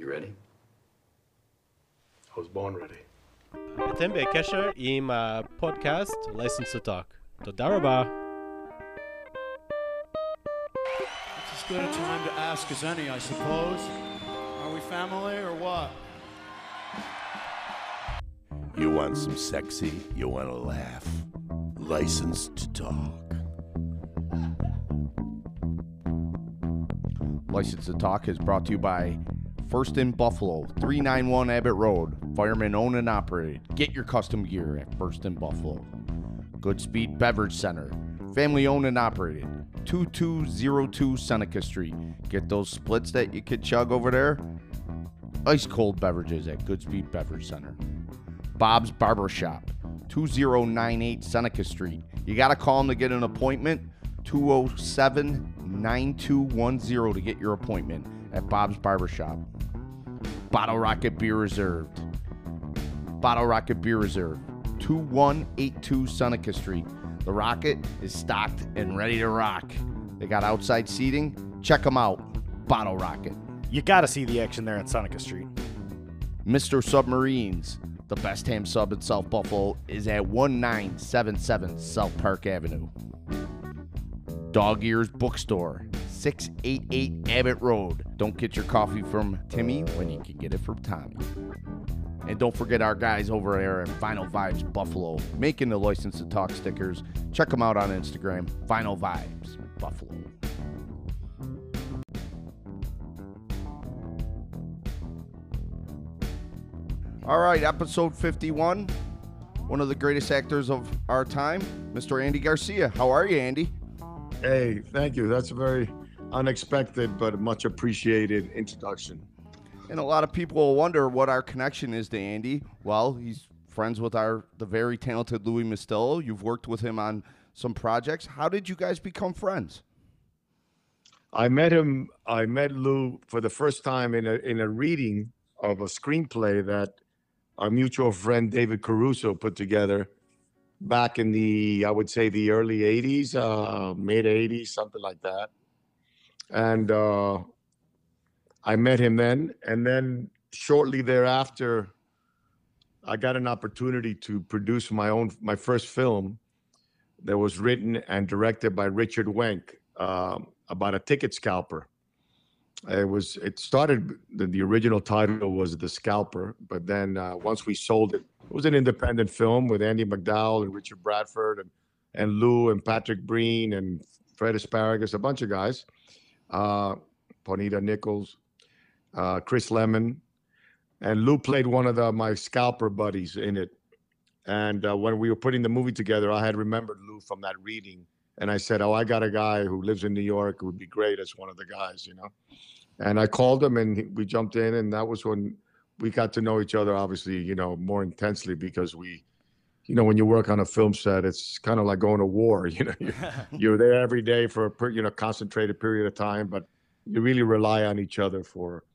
You ready? I was born ready. אתם בקשר עם הפודקאסט License to Talk. תודה רבה. It's as good a time to ask as any, I suppose. Are we family or what? You want some sexy? You want to laugh? License to talk. License to Talk is brought to you by First in Buffalo, 391 Abbott Road. Firemen own and operate. Get your custom gear at First in Buffalo. Goodspeed Beverage Center, family owned and operated. 2202 Seneca Street. Get those splits that you could chug over there. Ice cold beverages at Goodspeed Beverage Center. Bob's Barber Shop, 2098 Seneca Street. You got to call them to get an appointment. 207 9210 to get your appointment at Bob's Barber Shop. Bottle Rocket Beer Reserved. Bottle Rocket Beer Reserve, 2182 Seneca Street. The Rocket is stocked and ready to rock. They got outside seating. Check them out. Bottle Rocket. You got to see the action there at Seneca Street. Mr. Submarines. The best ham sub in South Buffalo is at 1977 South Park Avenue. Dog Ears Bookstore, 688 Abbott Road. Don't get your coffee from Timmy when you can get it from Tommy. And don't forget our guys over there at Vinyl Vibes Buffalo making the license to talk stickers. Check them out on Instagram, Vinyl Vibes Buffalo. All right, episode 51. One of the greatest actors of our time, Mr. Andy Garcia. How are you, Andy? Hey, thank you. That's a very unexpected but much appreciated introduction. And a lot of people will wonder what our connection is to Andy. Well, he's friends with our the very talented Louis Mustillo. You've worked with him on some projects. How did you guys become friends? I met him. I met Lou for the first time in a in a reading of a screenplay that our mutual friend David Caruso put together back in the I would say the early '80s, uh, mid '80s, something like that. And uh, I met him then, and then shortly thereafter, I got an opportunity to produce my own my first film that was written and directed by Richard Wenk um, about a ticket scalper. It was it started the, the original title was The Scalper, but then uh, once we sold it, it was an independent film with Andie MacDowell and Richard Bradford and and Lou and Patrick Breen and Fred Asparagus, a bunch of guys, uh, Bonita Nichols, uh, Chris Lemmon, and Lou played one of the my scalper buddies in it. And uh, when we were putting the movie together, I had remembered Lou from that reading, and I said, "Oh, I got a guy who lives in New York who would be great as one of the guys," you know. And I called him, and we jumped in, and that was when we got to know each other, obviously, you know, more intensely because we, you know, when you work on a film set, it's kind of like going to war. You know, you're, you're there every day for a per, you know concentrated period of time, but you really rely on each other for,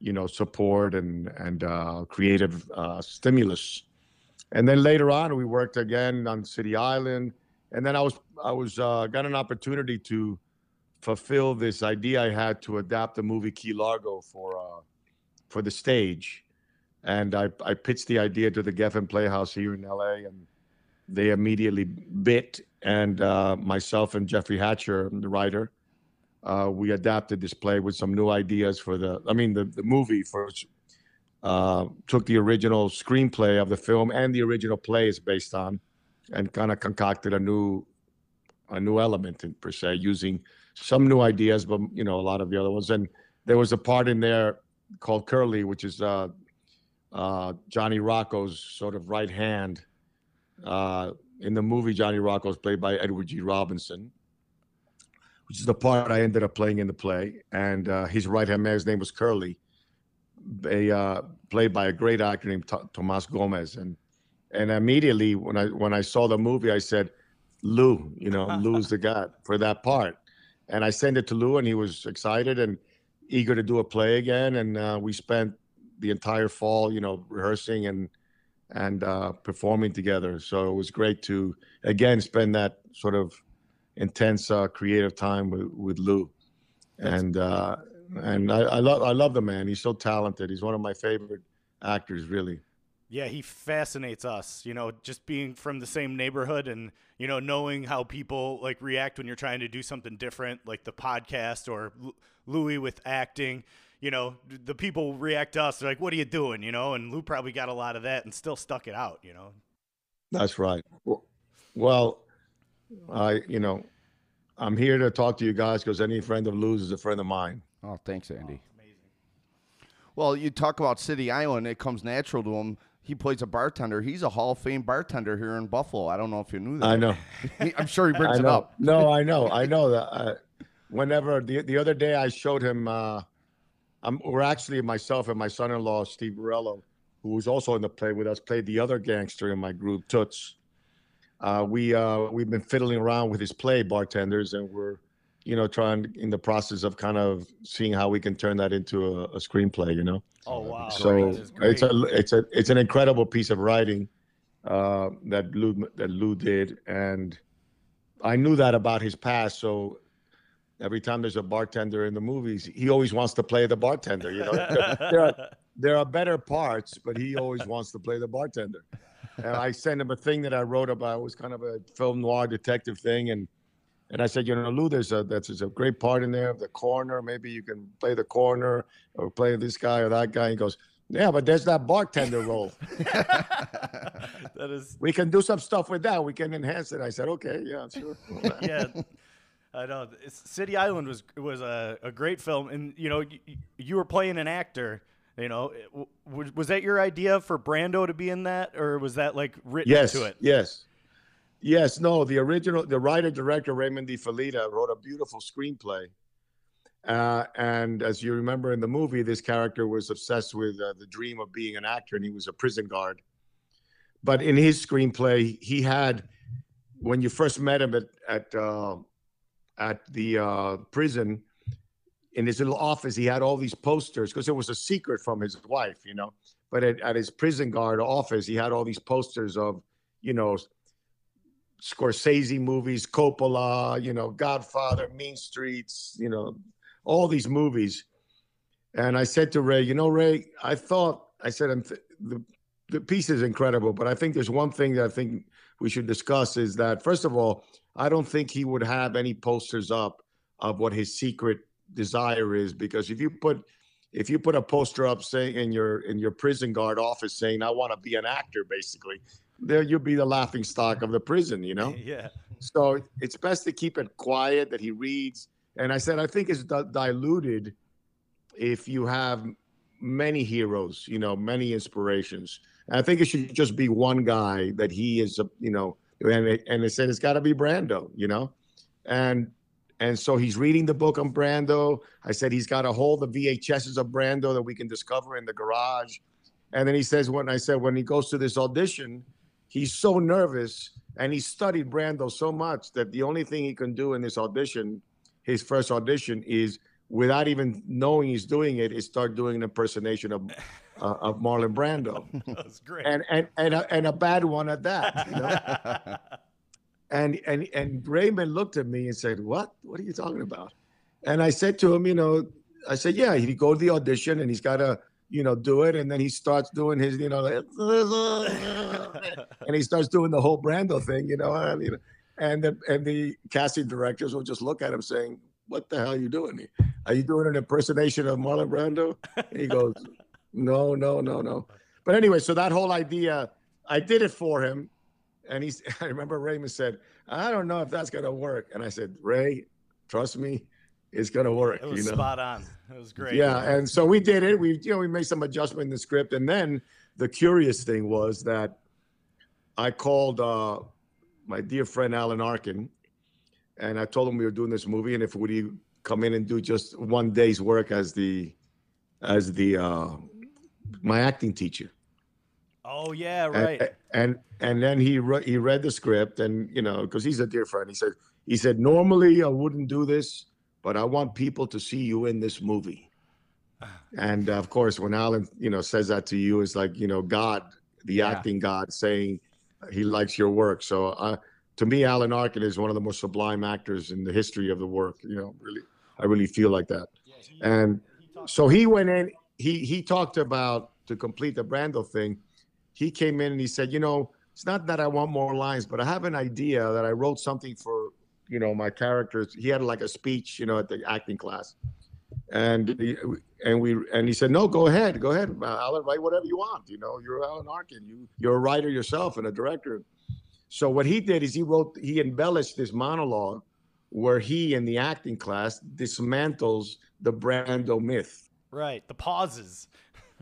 you know, support and and uh, creative uh, stimulus. And then later on, we worked again on City Island, and then I was I was uh, got an opportunity to fulfill this idea I had to adapt the movie Key Largo for uh, for the stage, and I I pitched the idea to the Geffen Playhouse here in L.A. and they immediately bit, and uh, myself and Jeffrey Hatcher, the writer, uh, we adapted this play with some new ideas for the I mean the the movie for uh, took the original screenplay of the film and the original play is based on, and kind of concocted a new a new element in, per se using some new ideas, but you know a lot of the other ones. And there was a part in there called Curly, which is uh, uh, Johnny Rocco's sort of right hand. Uh, in the movie, Johnny Rocco is played by Edward G. Robinson, which is the part I ended up playing in the play. And uh, his right hand man, his name was Curly, a, uh, played by a great actor named T- Thomas Gomez. And and immediately when I when I saw the movie, I said, Lou, you know, Lou's the guy for that part. And I sent it to Lou, and he was excited and eager to do a play again. And uh, we spent the entire fall, you know, rehearsing and and uh, performing together. So it was great to again spend that sort of intense uh, creative time with, with Lou. And uh, and I, I love I love the man. He's so talented. He's one of my favorite actors, really. Yeah, he fascinates us, you know, just being from the same neighborhood and, you know, knowing how people like react when you're trying to do something different, like the podcast or L- Louis with acting. You know, the people react to us, they're like, what are you doing? You know, and Lou probably got a lot of that and still stuck it out, you know. That's right. Well- Well, I you know, I'm here to talk to you guys because any friend of Lou's is a friend of mine. Oh, thanks, Andy. Well, you talk about City Island, it comes natural to him. He plays a bartender. He's a Hall of Fame bartender here in Buffalo. I don't know if you knew that. I know. I'm sure he brings it up. No, I know. I know that. Uh, whenever the the other day, I showed him. Uh, I'm, we're actually myself and my son-in-law Steve Borrello, who was also in the play with us, played the other gangster in my group, Toots. Uh, we uh, we've been fiddling around with his play, bartenders, and we're, you know, trying in the process of kind of seeing how we can turn that into a, a screenplay. You know. Oh, wow. So That is it's a it's a it's an incredible piece of writing uh, that Lou that Lou did, and I knew that about his past. So every time there's a bartender in the movies, he always wants to play the bartender. You know, there, are there are better parts, but he always wants to play the bartender. And I sent him a thing that I wrote about. It was kind of a film noir detective thing, and and I said, you know, Lou, there's a that's there's a great part in there. Of the coroner, maybe you can play the coroner or play this guy or that guy. He goes, yeah, but there's that bartender role. that is We can do some stuff with that. We can enhance it. I said, okay, yeah, sure. yeah. I know. City Island was was a, a great film, and you know, you, you were playing an actor. You know, was, was that your idea for Brando to be in that, or was that like written yes, into it? yes, yes. No, the original, the writer director Raymond De Felitta wrote a beautiful screenplay. Uh, and as you remember in the movie, this character was obsessed with uh, the dream of being an actor, and he was a prison guard. But in his screenplay, he had, when you first met him at at uh, at the uh, prison, in his little office, he had all these posters because it was a secret from his wife, you know. But at, at his prison guard office, he had all these posters of, you know, Scorsese movies, Coppola, you know, Godfather, Mean Streets, you know, all these movies. And I said to Ray, you know, Ray, I thought, I said, I'm th- the, the piece is incredible, but I think there's one thing that I think we should discuss is that, first of all, I don't think he would have any posters up of what his secret desire is because if you put if you put a poster up saying in your in your prison guard office saying I want to be an actor basically there you'll be the laughing stock of the prison you know? Yeah. so it's best to keep it quiet that he reads. And I said I think it's di- diluted if you have many heroes you know many inspirations. I think it should just be one guy that he is a you know and it, and said it's got to be Brando you know and and so he's reading the book on Brando. I said he's got a hold of VHSs of Brando that we can discover in the garage. And then he says, when I said, when he goes to this audition, he's so nervous and he studied Brando so much that the only thing he can do in this audition, his first audition, is without even knowing he's doing it, is start doing an impersonation of uh, of Marlon Brando, That was great. and and and a, and a bad one at that. You know? And and and Raymond looked at me and said, "What? What are you talking about?" And I said to him, "You know, I said, yeah, he go to the audition and he's got to, you know, do it, and then he starts doing his, you know, like, and he starts doing the whole Brando thing, you know, and you know, and the and the casting directors will just look at him saying, "What the hell are you doing? Are you doing an impersonation of Marlon Brando?" And he goes, "No, no, no, no." But anyway, so that whole idea, I did it for him, and he's. I remember Raymond said, "I don't know if that's gonna work," and I said, "Ray, trust me, it's gonna work." it was you know? spot on. It was great. Yeah, and so we did it. We, you know, we made some adjustment in the script, and then the curious thing was that I called uh, my dear friend Alan Arkin, and I told him we were doing this movie, and if would he come in and do just one day's work as the as the uh, my acting teacher. Oh yeah, right. And and then he re- he read the script, and you know, because he's a dear friend, he said he said normally I wouldn't do this, but I want people to see you in this movie. And uh, of course, when Alan you know says that to you, it's like you know God, the Yeah. acting God, saying he likes your work. So uh, to me, Alan Arkin is one of the most sublime actors in the history of the work. You know, really, I really feel like that. And so he went in. He he talked about to complete the Brando thing. He came in and he said, you know, it's not that I want more lines, but I have an idea that I wrote something for you know my characters. He had like a speech, you know, at the acting class, and he, and we and he said, no, go ahead, go ahead, Alan, write whatever you want. You know, you're Alan Arkin. You you're a writer yourself and a director. So what he did is he wrote, he embellished this monologue where he in the acting class dismantles the Brando myth. Right. The pauses.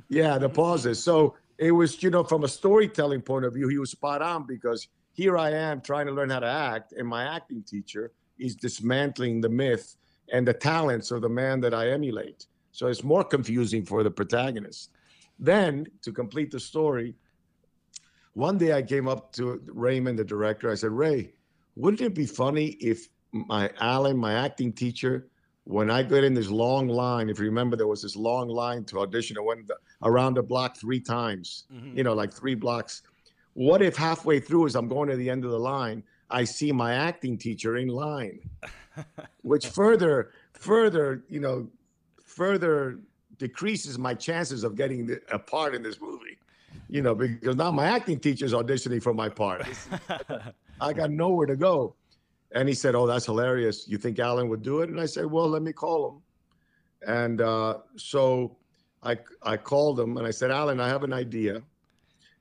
Yeah, the pauses. So it was, you know, from a storytelling point of view, he was spot on because here I am trying to learn how to act, and my acting teacher is dismantling the myth and the talents of the man that I emulate. So it's more confusing for the protagonist. Then, to complete the story, one day I came up to Raymond, the director. I said, Ray, wouldn't it be funny if my Alan, my acting teacher, when I got in this long line, if you remember, there was this long line to audition. I went around the block three times, mm-hmm. you know, like three blocks. What if halfway through, as I'm going to the end of the line, I see my acting teacher in line, which further, further, you know, further decreases my chances of getting a part in this movie, you know, because now my acting teacher's auditioning for my part. I got nowhere to go. And he said, "Oh, that's hilarious. You think Alan would do it?" And I said, "Well, let me call him." And uh, so I I called him and I said, "Alan, I have an idea,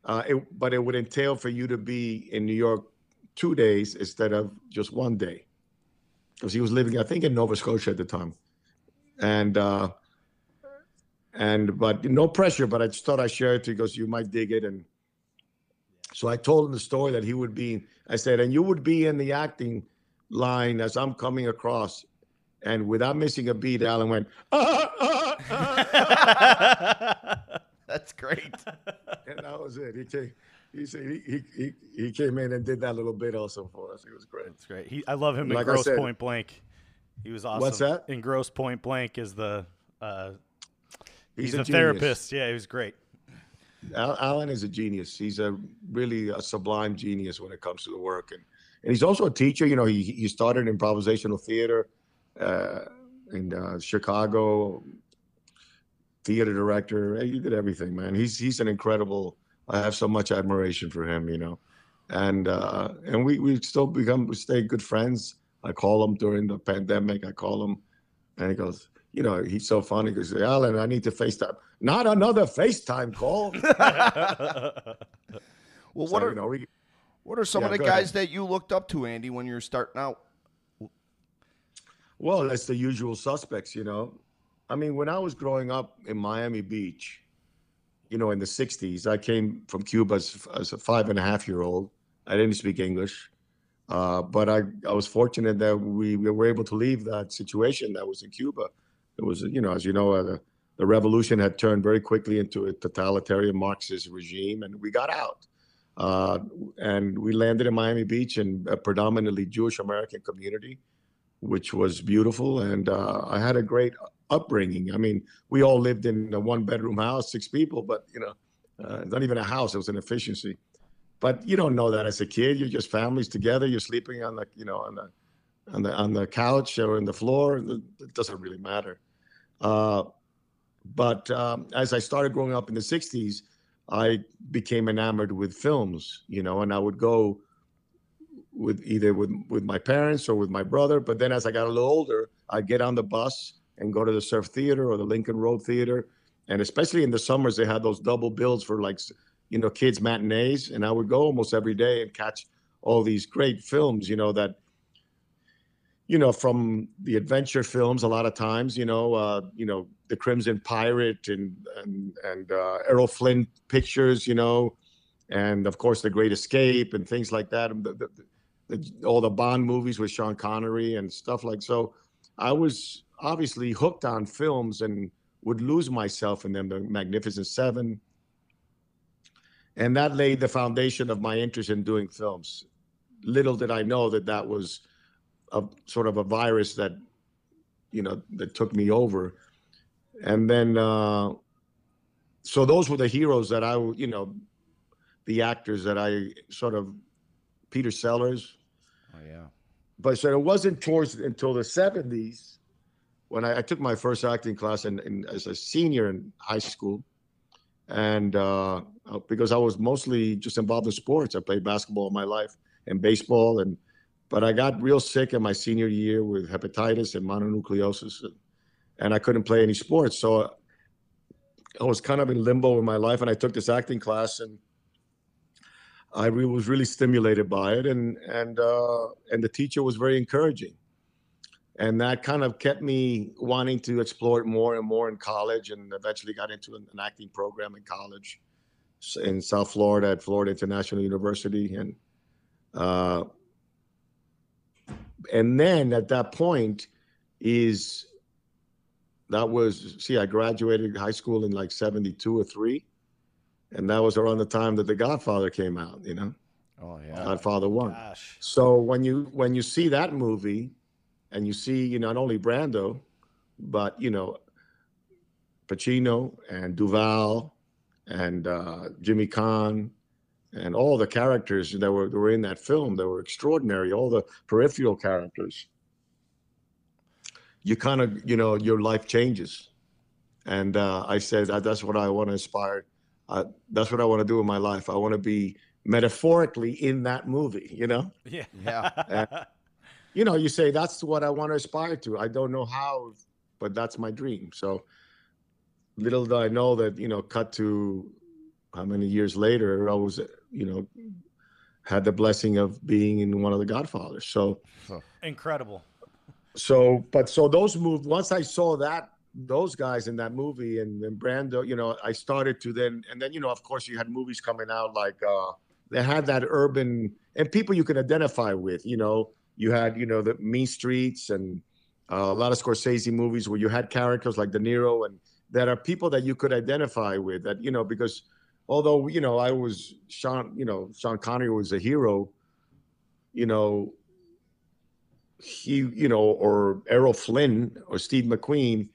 uh, it, but it would entail for you to be in New York two days instead of just one day, because he was living, I think, in Nova Scotia at the time, and." Uh, and but no pressure. But I just thought I'd share it because you might dig it. And so I told him the story that he would be. I said, and you would be in the acting line as I'm coming across. And without missing a beat, Alan went, ah, ah, ah. That's great. and that was it. He came, he, he, he, he came in and did that little bit also for us. It was great. That's great. He, I love him in like Grosse said, Point Blank. He was awesome. What's that? In Grosse Point Blank is the uh, he's, he's a, a therapist. Yeah, he was great. Alan is a genius. He's a really a sublime genius when it comes to the work, and and he's also a teacher. You know, he he started improvisational theater uh, in uh, Chicago, theater director. He did everything, man. He's he's an incredible. I have so much admiration for him. You know, and uh, and we we still become we stay good friends. I call him during the pandemic. I call him, and he goes, you know, he's so funny because Alan, I need to FaceTime. Not another FaceTime call. well, what are you know, we, what are some yeah, of the guys ahead. that you looked up to, Andy, when you were starting out? Well, that's the usual suspects, you know. I mean, when I was growing up in Miami Beach, you know, in the 60s, I came from Cuba as, as a five and a half year old. I didn't speak English. Uh, but I, I was fortunate that we, we, were able to leave that situation that was in Cuba. It was, you know, as you know, uh, the, revolution had turned very quickly into a totalitarian Marxist regime, and we got out. Uh, and we landed in Miami Beach in a predominantly Jewish American community, which was beautiful. And uh, I had a great upbringing. I mean, we all lived in a one bedroom house, six people, but you know, uh, not even a house. It was an efficiency. But you don't know that as a kid. You're just families together. You're sleeping on the, you know, on the, on the on the couch or in the floor. It doesn't really matter. Uh, but um, as I started growing up in the '60s, I became enamored with films, you know, and I would go with either with with my parents or with my brother. But then as I got a little older, I'd get on the bus and go to the Surf Theater or the Lincoln Road Theater, and especially in the summers, they had those double bills for like, you know, kids matinees, and I would go almost every day and catch all these great films, you know, that you know, from the adventure films, a lot of times, you know, uh, you know, the Crimson Pirate and and and uh, Errol Flynn pictures, you know, and of course the Great Escape and things like that. The, the, the, all the Bond movies with Sean Connery and stuff like so. I was obviously hooked on films and would lose myself in them. The Magnificent Seven, and that laid the foundation of my interest in doing films. Little did I know that that was a sort of a virus that you know that took me over. And then uh so those were the heroes that i you know the actors that i sort of peter sellers. Oh yeah. But so it wasn't towards until the 70s when I, I took my first acting class in, in, as a senior in high school, and uh, uh, because I was mostly just involved in sports, I played basketball my life and baseball, and but I got real sick in my senior year with hepatitis and mononucleosis, and, and I couldn't play any sports. So I was kind of in limbo in my life, and I took this acting class, and I re- was really stimulated by it, and and uh, and the teacher was very encouraging, and that kind of kept me wanting to explore it more and more in college, and eventually got into an, an acting program in college in South Florida at Florida International University, and uh, and then at that point is that was see i graduated high school in like 72 or 3 and that was around the time that the godfather came out you know Oh yeah. godfather 1 Gosh. so when you when you see that movie and you see you know not only brando but you know pacino and duvall and uh, jimmy Caan and all the characters that were, that were in that film that were extraordinary all the peripheral characters. You kind of you know your life changes. And uh, i said that's what i want to inspire uh, that's what i want to do in my life. I want to be metaphorically in that movie you know? Yeah. Yeah. you know you say that's what i want to aspire to. I don't know how but that's my dream. So little did i know that you know cut to how many years later i was you know had the blessing of being in one of the godfathers. So Incredible. so but so those moves once i saw that those guys in that movie and then brando you know i started to then and then you know of course you had movies coming out like uh they had that urban and people you can identify with you know. You had you know the mean streets and uh, a lot of scorsese movies where you had characters like de niro and that are people that you could identify with that you know because although you know i was sean you know sean connery was a hero you know he, you know, or Errol Flynn or Steve McQueen,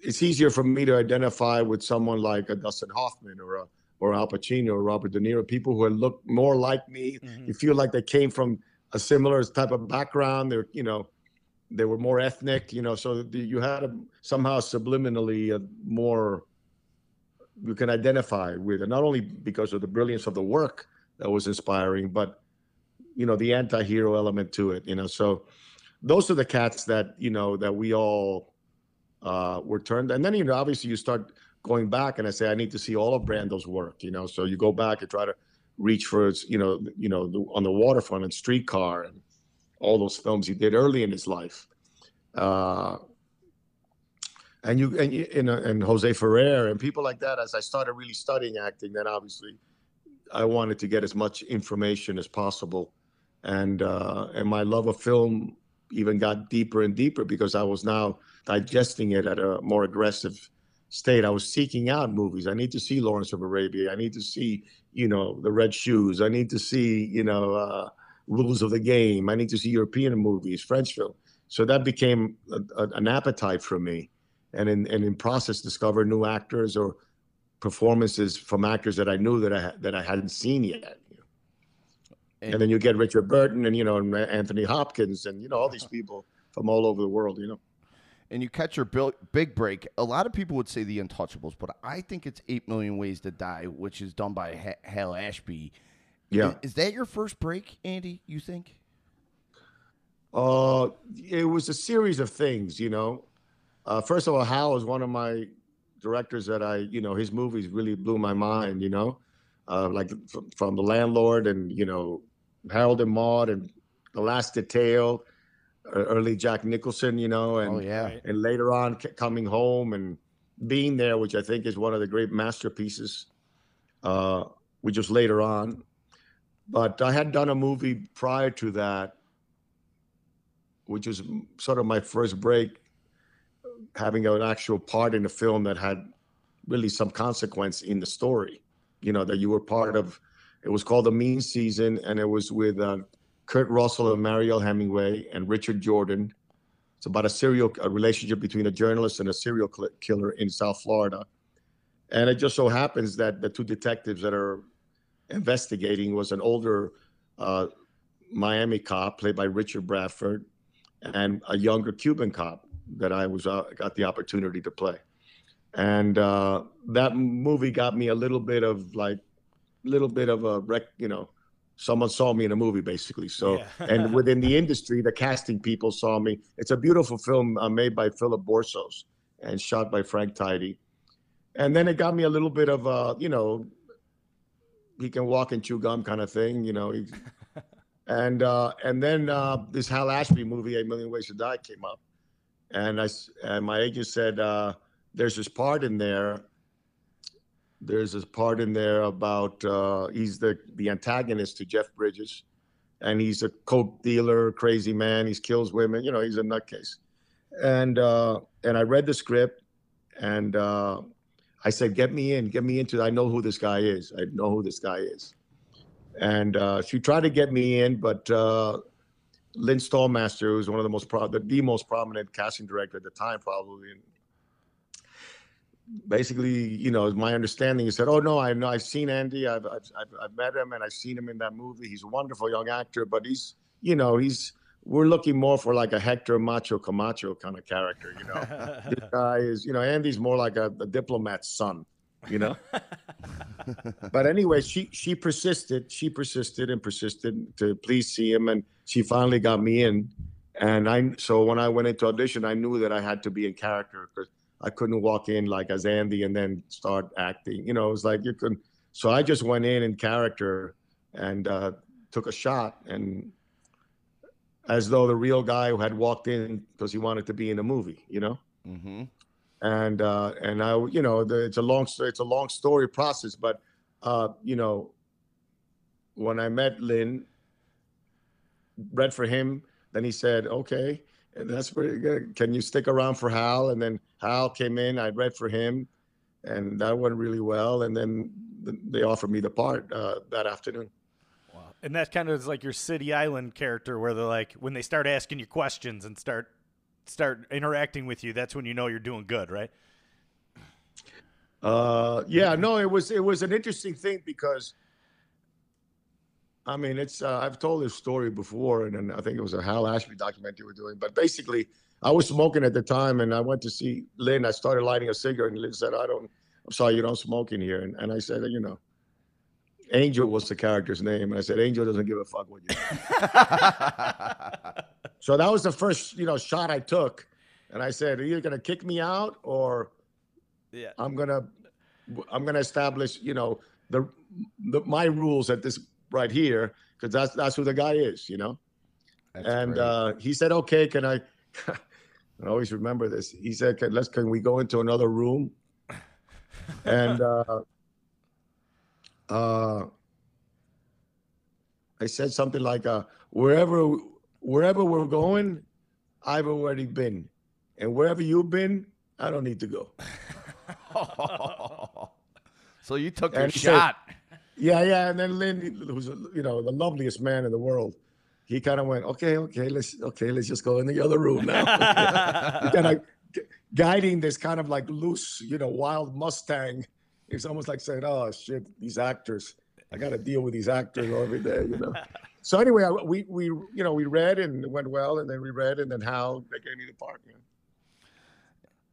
it's easier for me to identify with someone like a Dustin Hoffman or a or Al Pacino or Robert De Niro, people who look more like me. Mm-hmm. You feel like they came from a similar type of background. They're, you know, they were more ethnic, you know, so you had a, somehow subliminally a more you can identify with, and not only because of the brilliance of the work that was inspiring, but you know the anti-hero element to it you know? So those are the cats that you know that we all uh were turned and then you know obviously you start going back and i say i need to see all of brando's work you know? So you go back and try to reach for its you know you know the, on the waterfront and streetcar and all those films he did early in his life. Uh and you and and, and Jose Ferrer and people like that. As I started really studying acting, then obviously I wanted to get as much information as possible, and uh, and my love of film even got deeper and deeper because I was now digesting it at a more aggressive state. I was seeking out movies. I need to see Lawrence of Arabia. I need to see you know the Red Shoes. I need to see you know uh, Rules of the Game. I need to see European movies, French film. So that became a, a, an appetite for me, and in and in process discover new actors or performances from actors that I knew that I that I hadn't seen yet. And, then you get Richard Burton and you know and Anthony Hopkins and you know all these people from all over the world. You know, and you catch your big break. A lot of people would say The Untouchables, but I think it's Eight Million Ways to Die, which is done by Hal Ashby. yeah. Is, is that your first break, Andy? You think? Uh, it was a series of things. You know, uh, first of all, Hal is one of my directors that I you know his movies really blew my mind. You know, uh, like from, from The Landlord and you know Harold and Maude and The Last Detail, uh, early Jack Nicholson. You know, and oh yeah. And later on coming home and being there, which I think is one of the great masterpieces, uh, which was later on. But I had done a movie prior to that, which was sort of my first break, having an actual part in a film that had really some consequence in the story. You know, that you were part of. It was called The Mean Season, and it was with uh, Kurt Russell and Mariel Hemingway and Richard Jordan. It's about a serial a relationship between a journalist and a serial killer in South Florida. And it just so happens that the two detectives that are investigating was an older uh, Miami cop played by Richard Bradford and a younger Cuban cop that I was uh, got the opportunity to play, and uh, that movie got me a little bit of like, little bit of a rec, you know, someone saw me in a movie basically. So, Yeah. and within the industry, the casting people saw me. It's a beautiful film uh, made by Philip Borsos and shot by Frank Tidy, and then it got me a little bit of uh, you know, he can walk and chew gum kind of thing, you know. He, and uh, and then uh, this Hal Ashby movie, A Million Ways to Die, came up, and I and my agent said, uh, "There's this part in there. There's this part in there about uh, he's the the antagonist to Jeff Bridges, and he's a coke dealer, crazy man. He kills women. You know, he's a nutcase." And uh, and I read the script, and uh, I said, "Get me in, get me into. I know who this guy is. I know who this guy is." And uh, she tried to get me in, but uh, Lynn Stalmaster, who's one of the most pro- the, the most prominent casting director at the time, probably. And basically, you know, my understanding he said, "Oh no, I know, I've seen Andy. I've, I've I've I've met him, and I've seen him in that movie. He's a wonderful young actor, but he's, you know, he's." We're looking more for like a Hector Macho Camacho kind of character, you know. this guy is, you know, Andy's more like a, a diplomat's son, you know. but anyway, she she persisted, she persisted and persisted to please see him, and she finally got me in. And I so when I went into audition, I knew that I had to be in character because I couldn't walk in like as Andy and then start acting. You know, it was like you couldn't. So I just went in in character and uh, took a shot, and as though the real guy who had walked in because he wanted to be in a movie. You know Mm-hmm. and uh, and I, you know, the, it's a long story. It's a long story process, but uh, you know, when I met Lynn, read for him, then he said, "Okay, and that's pretty good. Can you stick around for Hal?" And then Hal came in. I read for him, and that went really well. And then they offered me the part uh, that afternoon. Wow. And that kind of is like your City Island character, where they're like, when they start asking you questions and start start interacting with you, that's when you know you're doing good, right? Uh, yeah, no, it was it was an interesting thing because, I mean, it's uh, I've told this story before, and, and I think it was a Hal Ashby documentary we're doing. But basically, I was smoking at the time, and I went to see Lynn. I started lighting a cigarette, and Lynn said, "I don't, I'm sorry, you don't smoke in here." And, and I said, you know, Angel was the character's name, and I said, Angel doesn't give a fuck what you. do." So that was the first, you know, shot I took, and I said, "Are you gonna kick me out, or Yeah. I'm gonna, I'm gonna establish, you know, the, the my rules at this right here, because that's that's who the guy is, you know." That's and uh, he said, "Okay, can I?" I always remember this. He said, can, "Let's can we go into another room?" and uh, uh, I said something like, uh, "Wherever wherever we're going, I've already been, and wherever you've been, I don't need to go." so you took your And said- shot. Yeah, yeah. And then Lynn, who's you know the loveliest man in the world, he kind of went, okay, okay, let's okay, let's just go in the other room now. kind of guiding this kind of like loose, you know, wild Mustang. It's almost like saying, oh shit, these actors, I got to deal with these actors every day, you know. So anyway, I- we we you know we read and it went well, and then we read, and then how they gave me the part. You know?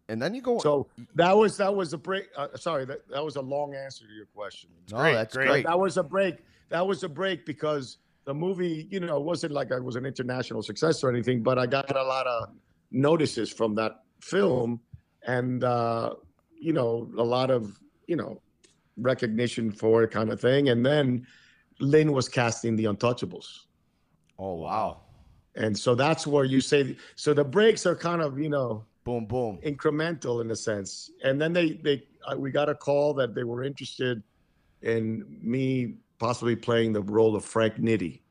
And then you go. So that was that was a break. Uh, sorry, that, that was a long answer to your question. no, great, that's great. great. That was a break. That was a break because the movie, you know, wasn't like I was an international success or anything, but I got a lot of notices from that film and, uh, you know, a lot of, you know, recognition for it kind of thing. And then Lynn was casting The Untouchables. Oh wow! And so that's where you say, so the breaks are kind of, you know, Boom, boom. incremental in a sense. And then they they uh, we got a call that they were interested in me possibly playing the role of Frank Nitti,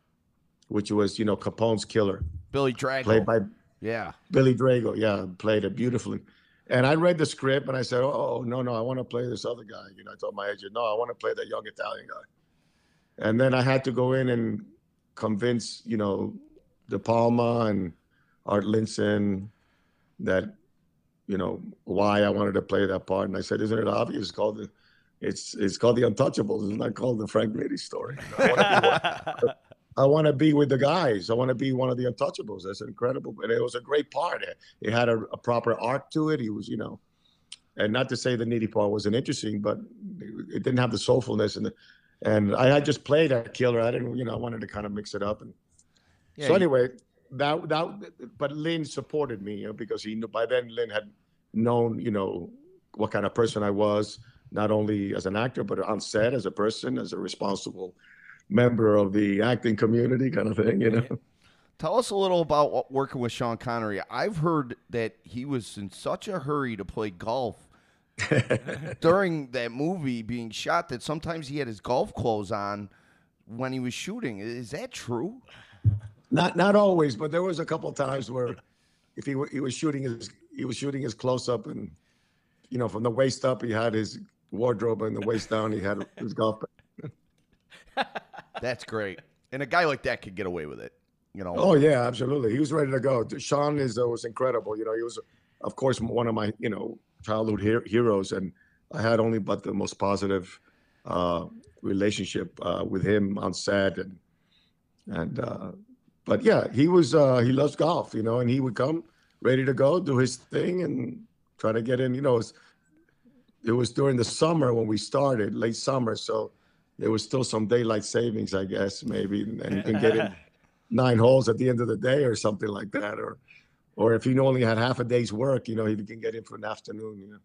which was you know Capone's killer, Billy Drago. played by yeah. Billy Drago. Yeah, played it beautifully. And I read the script and I said, oh no no, I want to play this other guy. You know, I told my agent, no, I want to play that young Italian guy. And then I had to go in and convince you know De Palma and Art Linson that you know why I wanted to play that part. And I said, "Isn't it obvious? It's called the, it's it's called the Untouchables. It's not called the Frank Nitti story. You know, I wanna be one- I want to be with the guys. I want to be one of the untouchables. That's incredible. And it was a great part. It, it had a, a, proper arc to it. He was, you know, and not to say the needy part wasn't interesting, but it didn't have the soulfulness and the, and I had just played a killer. I didn't, you know, I wanted to kind of mix it up. And yeah, so anyway, that that but Lynn supported me, you know, because he knew by then Lynn had known, you know, what kind of person I was, not only as an actor, but on set as a person, as a responsible member of the acting community, kind of thing, you know. Tell us a little about working with Sean Connery. I've heard that he was in such a hurry to play golf during that movie being shot that sometimes he had his golf clothes on when he was shooting. Is that true? Not not always, but there was a couple times where if he he was shooting his he was shooting his close up and you know from the waist up he had his wardrobe and the waist down he had his golf. Bag. That's great. And a guy like that could get away with it. You know. Oh yeah, absolutely. He was ready to go. Sean is uh, was incredible. You know, he was, of course, one of my you know childhood he- heroes, and I had only but the most positive uh, relationship uh, with him on set, and and uh, but yeah, he was uh, he loves golf, you know, and he would come ready to go, do his thing, and try to get in. You know, it was, it was during the summer when we started, late summer, so there was still some daylight savings, I guess, maybe, and you can get in nine holes at the end of the day or something like that, or or if he only had half a day's work, you know, he can get in for an afternoon. You know.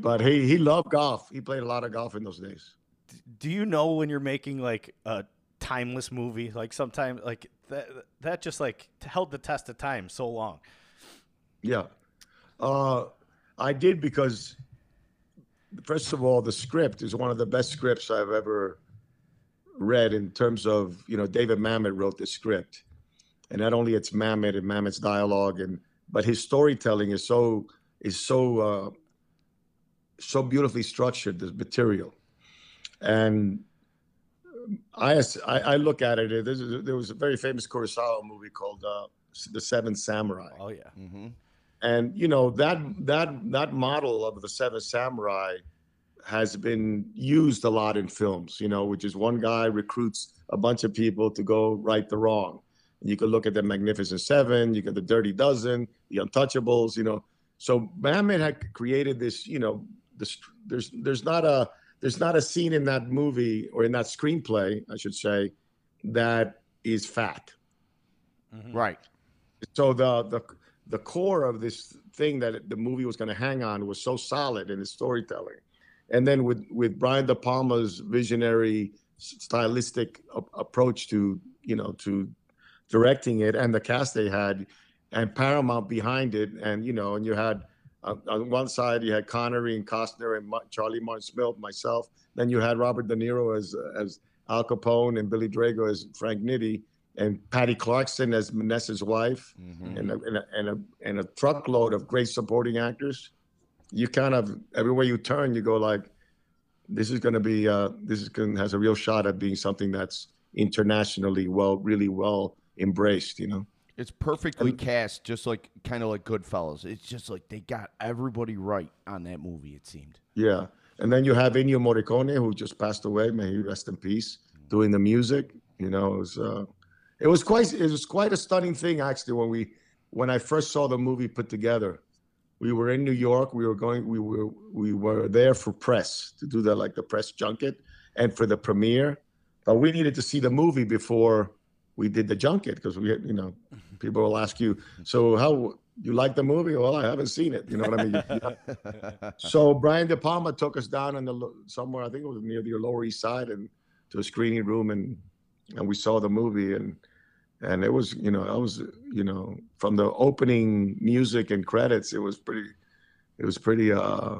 But he he loved golf. He played a lot of golf in those days. Do you know when you're making like a timeless movie, like sometimes like that that just like held the test of time so long? Yeah, uh, I did because first of all, the script is one of the best scripts I've ever read in terms of you know David Mamet wrote the script, and not only it's Mamet and Mamet's dialogue and but his storytelling is so is so uh, so beautifully structured. The material, and I I, look at it. There was a very famous Kurosawa movie called uh, The Seven Samurai. Oh yeah. Mm-hmm. And you know that that that model of the Seven Samurai has been used a lot in films. You know, which is one guy recruits a bunch of people to go right the wrong. You could look at the Magnificent Seven, you got the Dirty Dozen, the Untouchables. You know, so Mamet had created this. You know, this, there's there's not a there's not a scene in that movie or in that screenplay, I should say, that is fat. Mm-hmm. Right. So the the the core of this thing that the movie was going to hang on was so solid in its storytelling, and then with with Brian De Palma's visionary stylistic a- approach to you know to directing it and the cast they had and Paramount behind it, and you know, and you had on one side you had Connery and Costner and Charlie Martin Smith, myself. Then you had Robert De Niro as as Al Capone and Billy Drago as Frank Nitti and Patty Clarkson as Vanessa's wife, mm-hmm. and, a, and, a, and, a, and a truckload of great supporting actors. You kind of everywhere you turn, you go like, this is going to be uh, this is going has a real shot at being something that's internationally well, really well embraced. You know. It's perfectly and, cast, just like kind of like Goodfellas. It's just like they got everybody right on that movie. It seemed. Yeah, and then you have Ennio Morricone, who just passed away. May he rest in peace. Doing the music, you know, it was uh, it was quite it was quite a stunning thing actually when we when I first saw the movie put together. We were in New York. We were going. We were we were there for press to do the like the press junket and for the premiere. But we needed to see the movie before we did the junket because we, you know, people will ask you, so how you like the movie? Well, I haven't seen it. You know what I mean? so Brian De Palma took us down in the somewhere I think it was near the Lower East Side and to a screening room and and we saw the movie and and it was you know I was you know from the opening music and credits it was pretty it was pretty uh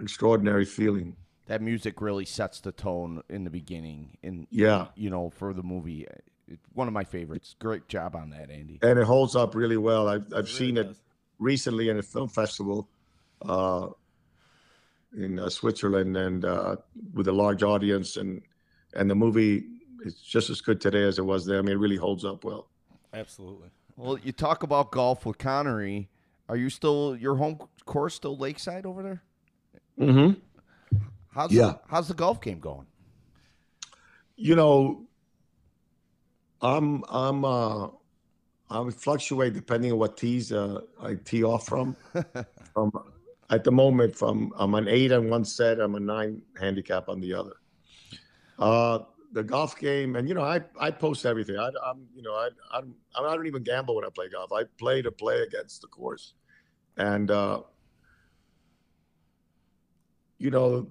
extraordinary feeling that music really sets the tone in the beginning and yeah you know for the movie one of my favorites. Great job on that, Andy. And it holds up really well. I've I've it seen really it recently in a film festival uh, in uh, Switzerland and uh, with a large audience, and and the movie is just as good today as it was there. I mean, it really holds up well. Absolutely. Well, you talk about golf with Connery. Are you still your home course still Lakeside over there? Mm-hmm. How's yeah. The, how's the golf game going? You know, I'm I'm uh I would fluctuate depending on what tees uh, I tee off from. from at the moment, from I'm an eight on one set, I'm a nine handicap on the other. Uh, the golf game, and you know, I I post everything. I, I'm you know I I'm, I don't even gamble when I play golf. I play to play against the course, and uh, you know,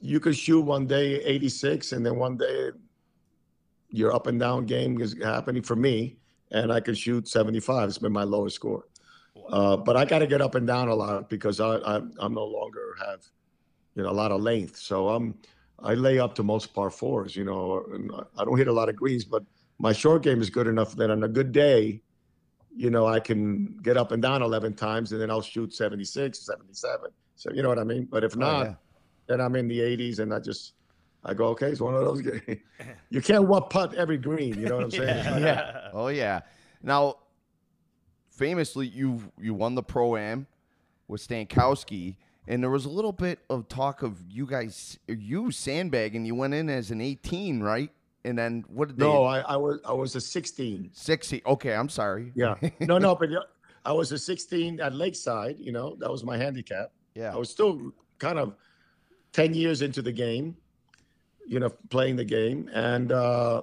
you could shoot one day 86, and then one day your up and down game is happening for me, and I can shoot 75. It's been my lowest score. Uh, but I got to get up and down a lot because I, I I'm no longer have you know a lot of length. So I'm I lay up to most par fours. You know, and I don't hit a lot of greens, but my short game is good enough that on a good day, you know, I can get up and down 11 times, and then I'll shoot 76, 77. So you know what I mean. But if not, yeah. then I'm in the 80s, and I just I go, okay, it's one of those games. you can't one putt every green. You know what I'm saying? It's not- yeah. Oh yeah. Now, famously, you you won the pro am with Stankowski, and there was a little bit of talk of you guys you sandbagging. You went in as an 18, right? And then what did they? No, I, I was I was a 16. 60. Okay, I'm sorry. Yeah. No, no, but I was a 16 at Lakeside. You know, that was my handicap. Yeah. I was still kind of 10 years into the game, you know, playing the game. And, uh,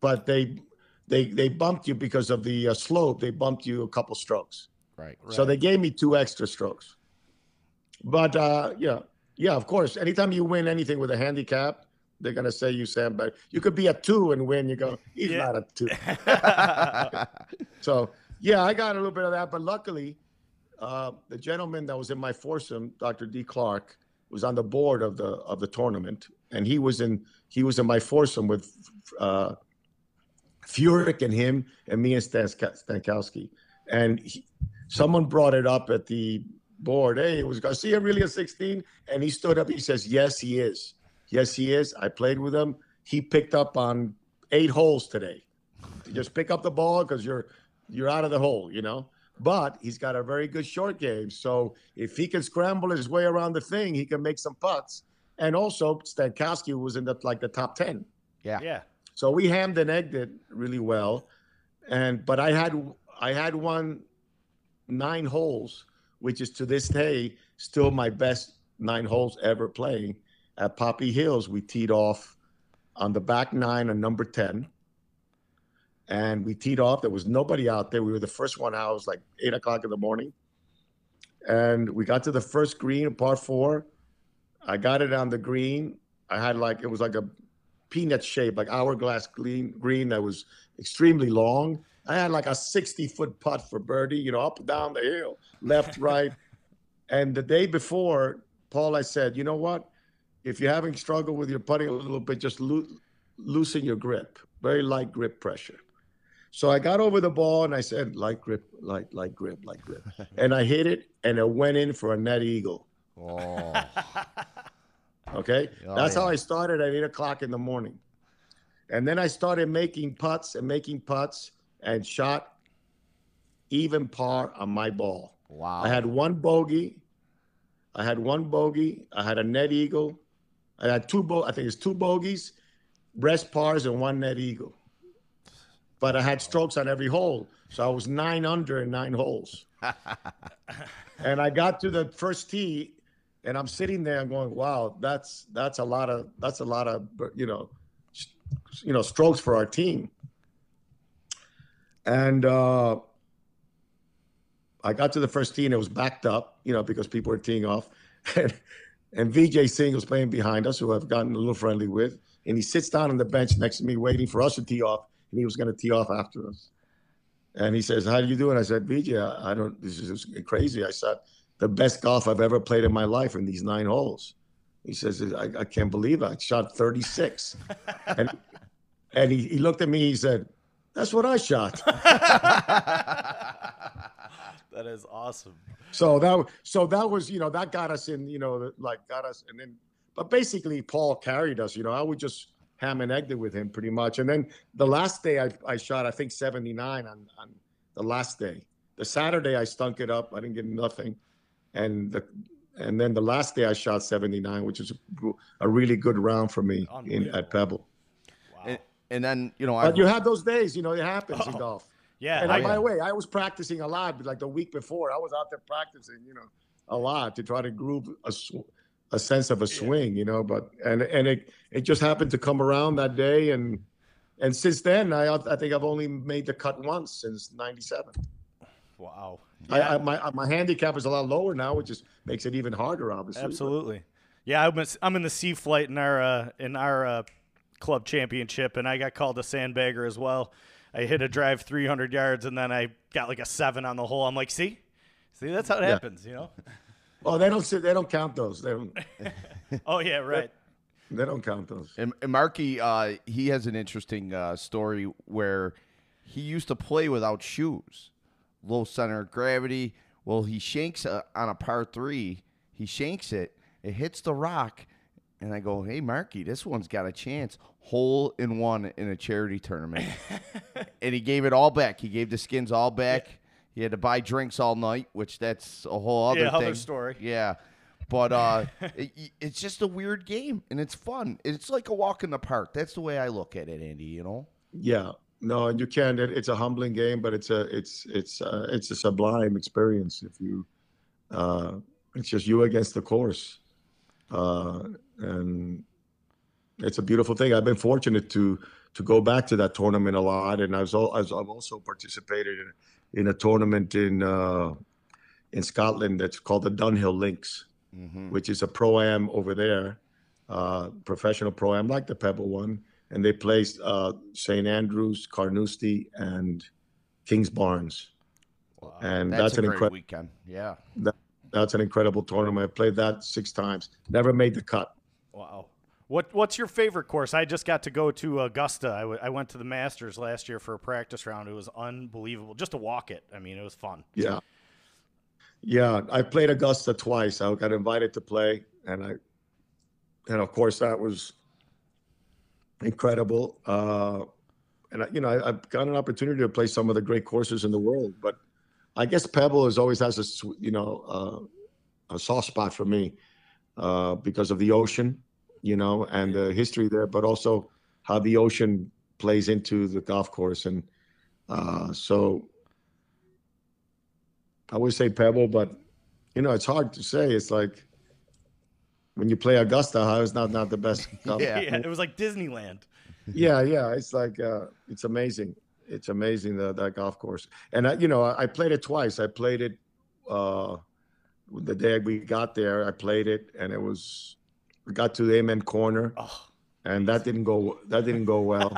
but they, they, they bumped you because of the uh, slope. They bumped you a couple strokes. Right. So they gave me two extra strokes. But, uh, yeah, yeah, of course. Anytime you win anything with a handicap, they're going to say you sandbag. You could be a two and win. You go, he's Yeah. not a two. So yeah, I got a little bit of that, but luckily, uh, the gentleman that was in my foursome, Dr. D. Clark, was on the board of the of the tournament, and he was in he was in my foursome with uh, Furyk and him and me and Stan- Stankowski, and he, someone brought it up at the board. Hey, was Garcia really a 16? And he stood up. He says, "Yes, he is. Yes, he is. I played with him. He picked up on eight holes today." You just pick up the ball because you're you're out of the hole, you know. But he's got a very good short game, so if he can scramble his way around the thing, he can make some putts. And also, Stankowski was in the like the top ten, Yeah. yeah. so we hammed and egged it really well. And but I had I had won nine holes, which is to this day still my best nine holes ever playing at Poppy Hills. We teed off on the back nine on number ten and we teed off. There was nobody out there. We were the first one out. It was like eight o'clock in the morning. And we got to the first green, par four. I got it on the green. I had like, it was like a peanut shape, like hourglass green, green that was extremely long. I had like a 60 foot putt for birdie, you know, up and down the hill, left, right. And the day before, Paul, I said, you know what? If you're having struggle with your putting a little bit, just loo- loosen your grip, very light grip pressure. So I got over the ball and I said, light grip, light, light grip, light grip. and I hit it and it went in for a net eagle. Oh. Okay. Oh, That's how. I started at eight o'clock in the morning. And then I started making putts and making putts and shot even par on my ball. Wow. I had one bogey. I had one bogey. I had a net eagle. I had two bo- I think it's two bogeys, rest pars, and one net eagle. But I had strokes on every hole. So I was nine under in nine holes. and I got to the first tee and I'm sitting there and going, wow, that's that's a lot of that's a lot of you know you know strokes for our team. And uh I got to the first tee and it was backed up, you know, because people were teeing off. And, and Vijay Singh was playing behind us, who I've gotten a little friendly with. And he sits down on the bench next to me, waiting for us to tee off. And he was going to tee off after us. And he says, How do you do? And I said, Vijay, I, I don't, this is crazy. I said, The best golf I've ever played in my life in these nine holes. He says, I, I can't believe it. I shot 36. and and he, he looked at me, he said, That's what I shot. That is awesome. So that so that was you know that got us in you know like got us and then but basically Paul carried us you know I would just ham and egged it with him pretty much. And then the last day I, I shot I think 79 on on the last day. The Saturday I stunk it up. I didn't get nothing. And the and then the last day I shot 79 which is a, a really good round for me in at Pebble. And then you know, I But you have those days, you know, it happens in Oh, golf. Yeah, And I, I, by the way, I was practicing a lot. but Like the week before, I was out there practicing, you know, a lot to try to groove a, sw- a sense of a swing, you know. But and and it it just happened to come around that day, and and since then, I I think I've only made the cut once since '97. wow. I, Yeah. I, my my handicap is a lot lower now, which just makes it even harder, obviously. Absolutely. Yeah, I'm, I'm in the C flight in our uh, in our uh, club championship, and I got called a sandbagger as well. I hit a drive 300 yards, and then I got like a seven on the hole. I'm like, see, see, that's how it Yeah. happens, you know. Oh, they don't sit- they don't count those. They don't Oh yeah, right. they don't count those. And, and Marky, uh, he has an interesting uh, story where he used to play without shoes, low center of gravity. Well, he shanks uh on a par three. He shanks it. It hits the rock, and I go, "Hey, Marky, this one's got a chance." Hole in one in a charity tournament, and he gave it all back. He gave the skins all back. He had to buy drinks all night, which that's a whole other Yeah, thing. other story. Yeah. But uh, it, it's just a weird game, and it's fun. It's like a walk in the park. That's the way I look at it, Andy. You know. Yeah, no, and you can. It, it's a humbling game, but it's a it's it's uh, it's a sublime experience. If you, uh, it's just you against the course, uh, and it's a beautiful thing. I've been fortunate to to go back to that tournament a lot, and I was al- I've I've also participated in, in a tournament in uh, in Scotland that's called the Dunhill Links, which is a pro am over there, uh, professional pro am like the Pebble one and they placed uh, St. Andrews, Carnoustie, and Kingsbarns. And That's, that's, an incredible. weekend. Yeah. That's an incredible tournament. I played that six times. Never made the cut. Wow. What What's your favorite course? I just got to go to Augusta. I, w- I went to the Masters last year for a practice round. It was unbelievable. Just to walk it. I mean, it was fun. Yeah, yeah. I played Augusta twice. I got invited to play, and I, and of course that was incredible. Uh, and I, you know, I, I've got an opportunity to play some of the great courses in the world, but I guess Pebble is always has a you know uh, a soft spot for me uh, because of the ocean, you know, and the history there, but also how the ocean plays into the golf course, and uh, so I would say Pebble, but you know, it's hard to say. It's like when you play Augusta, how is not not the best. golf Yeah. Yeah, it was like Disneyland. yeah, yeah. It's like uh, it's amazing. It's amazing that that golf course. And I, you know, I, I played it twice. I played it uh, the day we got there. I played it, and it was we got to the Amen corner, Oh, and that didn't go that didn't go well.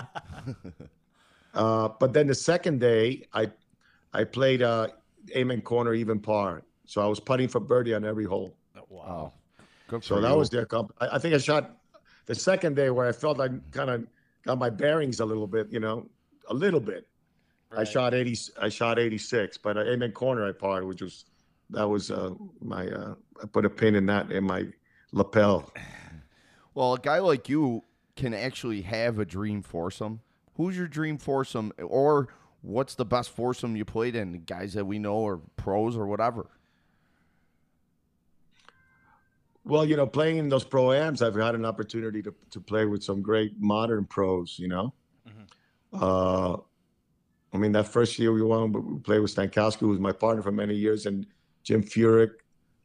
uh, but then the second day, I I played uh, Amen corner even par. So I was putting for birdie on every hole. wow. Oh, good So that you. was their comp. I, I think I shot the second day where I felt I kind of got my bearings a little bit, you know, a little bit. I shot 80, I shot 86, but I amen corner I parred, which was, that was uh, my, uh, I put a pin in that in my lapel. Well, a guy like you can actually have a dream foursome. Who's your dream foursome, or what's the best foursome you played in? Guys that we know, or pros, or whatever. Well, you know, playing in those pro ams, I've had an opportunity to, to play with some great modern pros, you know. Uh, I mean, that first year we won, but we played with Stankowski, who was my partner for many years, and Jim Furyk.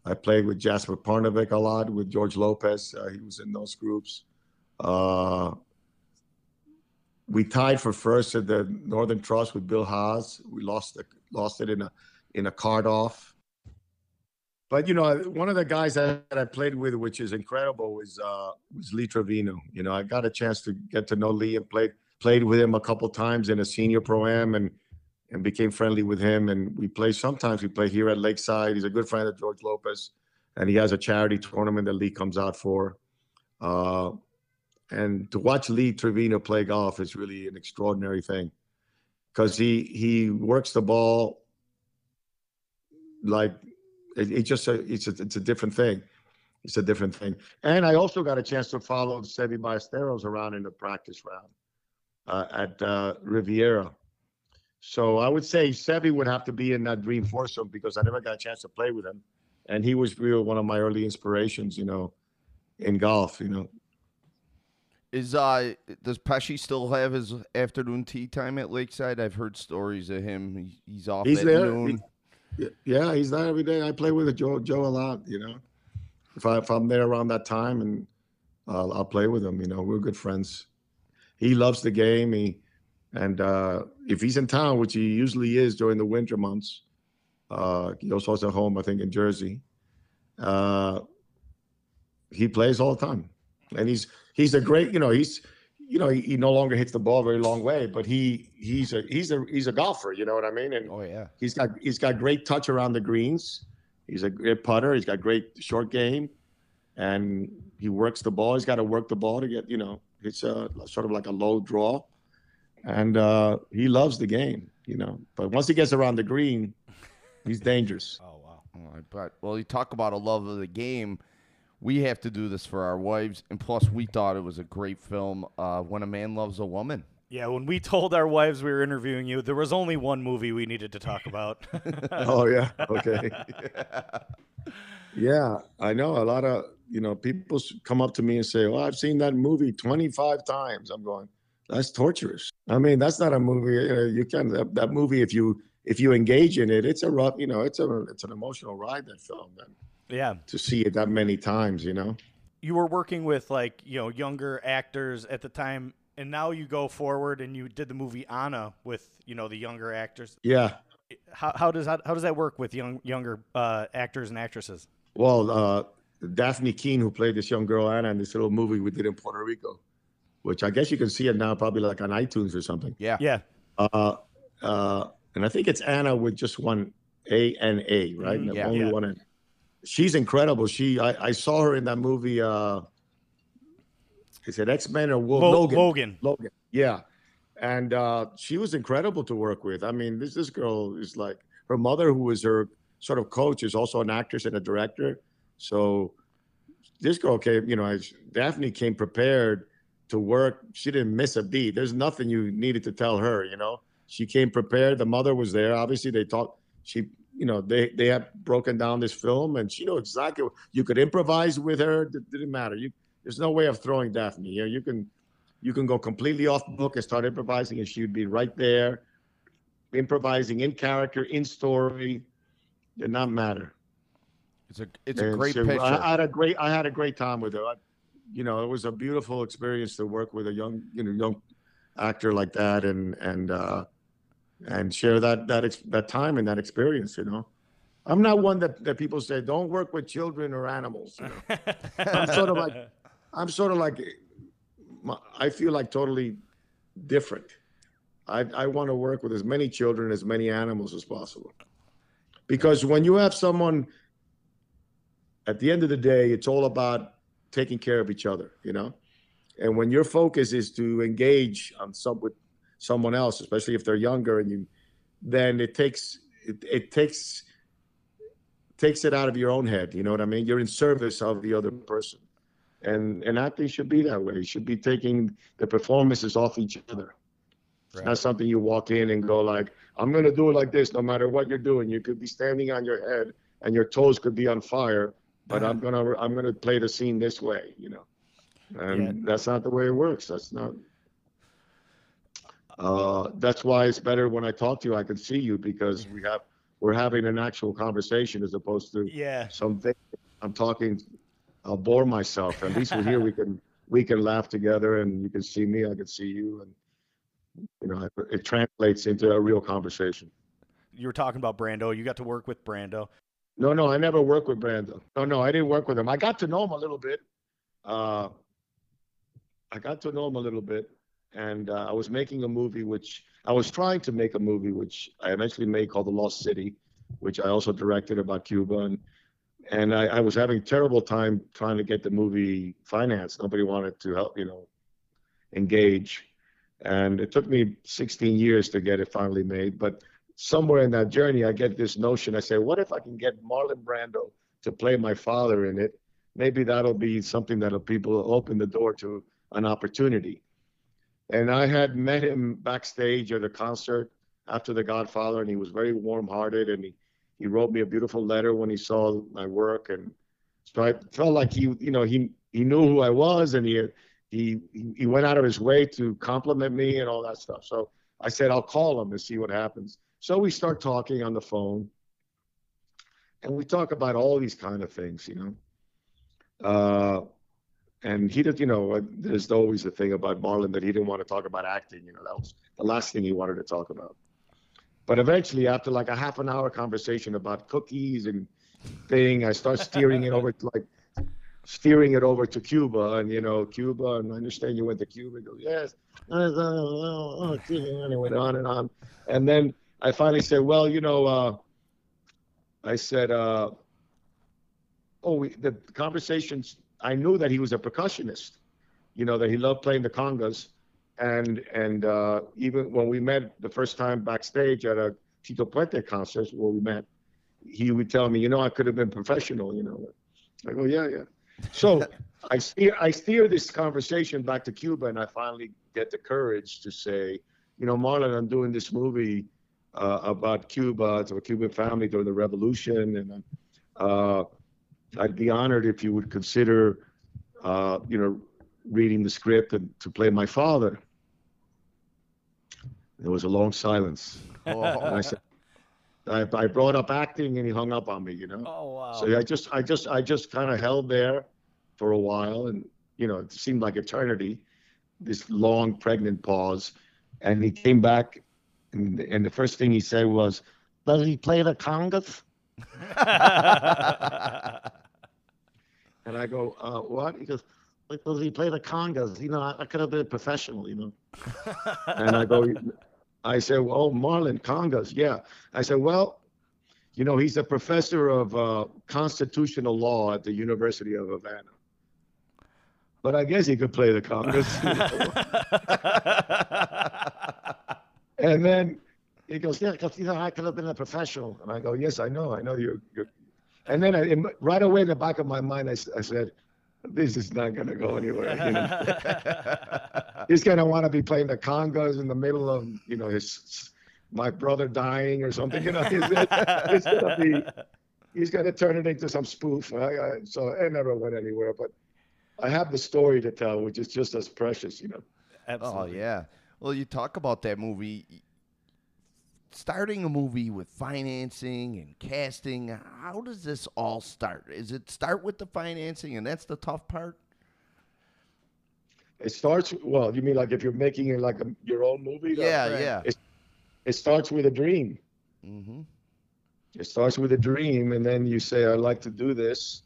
I played with Jesper Parnevik a lot, with George Lopez. Uh, he was in those groups. Uh, we tied for first at the Northern Trust with Bill Haas. We lost the, lost it in a in a card off. But you know, one of the guys that I played with, which is incredible, was uh, was Lee Trevino. You know, I got a chance to get to know Lee and played played with him a couple times in a senior pro am and and became friendly with him. And we play sometimes we play here at Lakeside. He's a good friend of George Lopez, and he has a charity tournament that Lee comes out for. Uh, and to watch Lee Trevino play golf is really an extraordinary thing because he he works the ball like it, it just a, it's a, it's a different thing. It's a different thing. And I also got a chance to follow Seve Ballesteros around in the practice round uh, at uh, Riviera. So I would say Seve would have to be in that dream foursome because I never got a chance to play with him, and he was real one of my early inspirations. You know, in golf. You know, Is uh does Pesci still have his afternoon tea time at Lakeside? I've heard stories of him. He- He's off He's at there. noon. Y- Yeah, he's there every day. I play with Joe Joe a lot. You know, if I if I'm there around that time, and I'll, I'll play with him. You know, we're good friends. He loves the game. He and uh, if he's in town, which he usually is during the winter months, uh, he also has a home, I think, in Jersey. Uh, he plays all the time, and he's he's a great. You know, he's you know he, he no longer hits the ball very long way, but he he's a he's a he's a golfer. You know what I mean? And Oh yeah. He's got he's got great touch around the greens. He's a great putter. He's got great short game, and he works the ball. He's got to work the ball to get you know. It's a sort of like a low draw, and uh, he loves the game. You know, but once he gets around the green, he's dangerous. Oh wow. Oh, I bet. Well, you talk about a love of the game. We have to do this for our wives, and plus, we thought it was a great film. Uh, when a man loves a woman. Yeah, when we told our wives we were interviewing you, there was only one movie we needed to talk about. oh yeah, okay. yeah, I know a lot of you know people come up to me and say, "Oh, I've seen that movie 25 times." I'm going, "That's torturous." I mean, that's not a movie. You, know, you can that, that movie if you if you engage in it, it's a rough, you know, it's a it's an emotional ride that film. And yeah. to see it that many times, you know. You were working with like, you know, younger actors at the time and now you go forward and you did the movie Anna with, you know, the younger actors. Yeah. How, how does that how does that work with young younger uh, actors and actresses? Well, uh, Dafne Keen, who played this young girl Anna in this little movie we did in Puerto Rico, which I guess you can see it now, probably like on iTunes or something. Yeah. Yeah. Uh, uh, and I think it's Anna with just one A N A, right? Mhm, yeah. Only Yeah. one. N. She's incredible. She, I, I saw her in that movie. Uh, is it X Men or Wo- Lo- Logan? Logan. Logan. Yeah. And uh, she was incredible to work with. I mean, this this girl is like her mother, who was her sort of coach, is also an actress and a director. So this girl came, you know, as Dafne came prepared to work. She didn't miss a beat. There's nothing you needed to tell her, you know. She came prepared. The mother was there. Obviously, they talked. She, you know, they they had broken down this film, and she knew exactly. What, you could improvise with her. It didn't matter. You, there's no way of throwing Dafne. You know, you can you can go completely off book and start improvising, and she'd be right there, improvising in character, in story. Did not matter. It's a it's a great she- picture. I, I had a great I had a great time with her. I, you know, it was a beautiful experience to work with a young you know young actor like that and and uh, and share that that ex- that time and that experience. You know, I'm not one that that people say don't work with children or animals. You know? I'm sort of like I'm sort of like I feel like totally different. I I want to work with as many children as many animals as possible. Because when you have someone at the end of the day, it's all about taking care of each other, you know? And when your focus is to engage on some with someone else, especially if they're younger and you then it takes it, it takes takes it out of your own head, you know what I mean? You're in service of the other person. And and acting should be that way. You should be taking the performances off each other. It's not something you walk in and go like, I'm gonna do it like this no matter what you're doing. You could be standing on your head and your toes could be on fire, but I'm gonna I'm gonna play the scene this way, you know. And that's not the way it works. That's not uh that's why it's better when I talk to you, I can see you because we have we're having an actual conversation as opposed to Yeah. something I'm talking I'll bore myself. At least we're here we can we can laugh together and you can see me, I can see you and you know, it translates into a real conversation. You were talking about Brando. You got to work with Brando. No, no, I never worked with Brando. No, no, I didn't work with him. I got to know him a little bit. Uh, I got to know him a little bit, and uh, I was making a movie, which I was trying to make a movie, which I eventually made called The Lost City, which I also directed about Cuba, and and I, I was having terrible time trying to get the movie financed. Nobody wanted to help, you know, engage, and it took me 16 years to get it finally made, but somewhere in that journey, I get this notion. I say, what if I can get Marlon Brando to play my father in it? Maybe that'll be something that'll people open the door to an opportunity. And I had met him backstage at a concert after The Godfather, and he was very warm-hearted, and he he wrote me a beautiful letter when he saw my work, and so I felt like he, you know, he he knew who I was, and he he he he went out of his way to compliment me and all that stuff. So I said I'll call him and see what happens. So we start talking on the phone, and we talk about all these kind of things, you know. Uh, and he did, you know, uh, there's always a thing about Marlon that he didn't want to talk about acting. You know, that was the last thing he wanted to talk about. But eventually, after like a half an hour conversation about cookies and thing, I start steering it over to like steering it over to Cuba, and you know, Cuba, and I understand you went to Cuba. He goes, yes. And went on and on, and then I finally said, well, you know, uh, I said, uh, oh, we, the conversations. I knew that he was a percussionist, you know, that he loved playing the congas, and and uh, even when we met the first time backstage at a Tito Puente concert where we met, he would tell me, you know, I could have been professional, you know. I go, yeah, yeah. So I steer I steer this conversation back to Cuba, and I finally get the courage to say, you know, Marlon, I'm doing this movie uh, about Cuba, to a Cuban family during the revolution, and uh, I'd be honored if you would consider, uh, you know, reading the script and to play my father. There was a long silence. And I said, I, I brought up acting, and he hung up on me. You know. Oh wow. So I just, I just, I just kind of held there for a while, and you know, it seemed like eternity. This long, pregnant pause, and he came back, and, and the first thing he said was, "Does he play the congas?" And I go, uh, "What?" He goes, "Like, does he play the congas?" You know, I, I could have been a professional, you know. and I go, I said, "Well, Marlon congas, yeah." I said, "Well." You know, he's a professor of uh, constitutional law at the University of Havana. But I guess he could play the congas. and then he goes, "Yeah, because you know I could have been a professional." And I go, "Yes, I know, I know you." you and then I, in- right away in the back of my mind, I said, "This is not going to go anywhere." You know? He's going to want to be playing the congas in the middle of, you know, his my brother dying or something. You know, he's, it's going to be. He's going to turn it into some spoof. I, I, so it never went anywhere. But I have the story to tell, which is just as precious. You know. Absolutely. Oh Absolutely. yeah. Well, you talk about that movie. Starting a movie with financing and casting, how does this all start? Is it start with the financing and that's the tough part? It starts. Well, you mean like if you're making it like a, your own movie? Yeah, yeah. It, it starts with a dream. Mm-hmm. It starts with a dream, and then you say, "I'd like to do this,"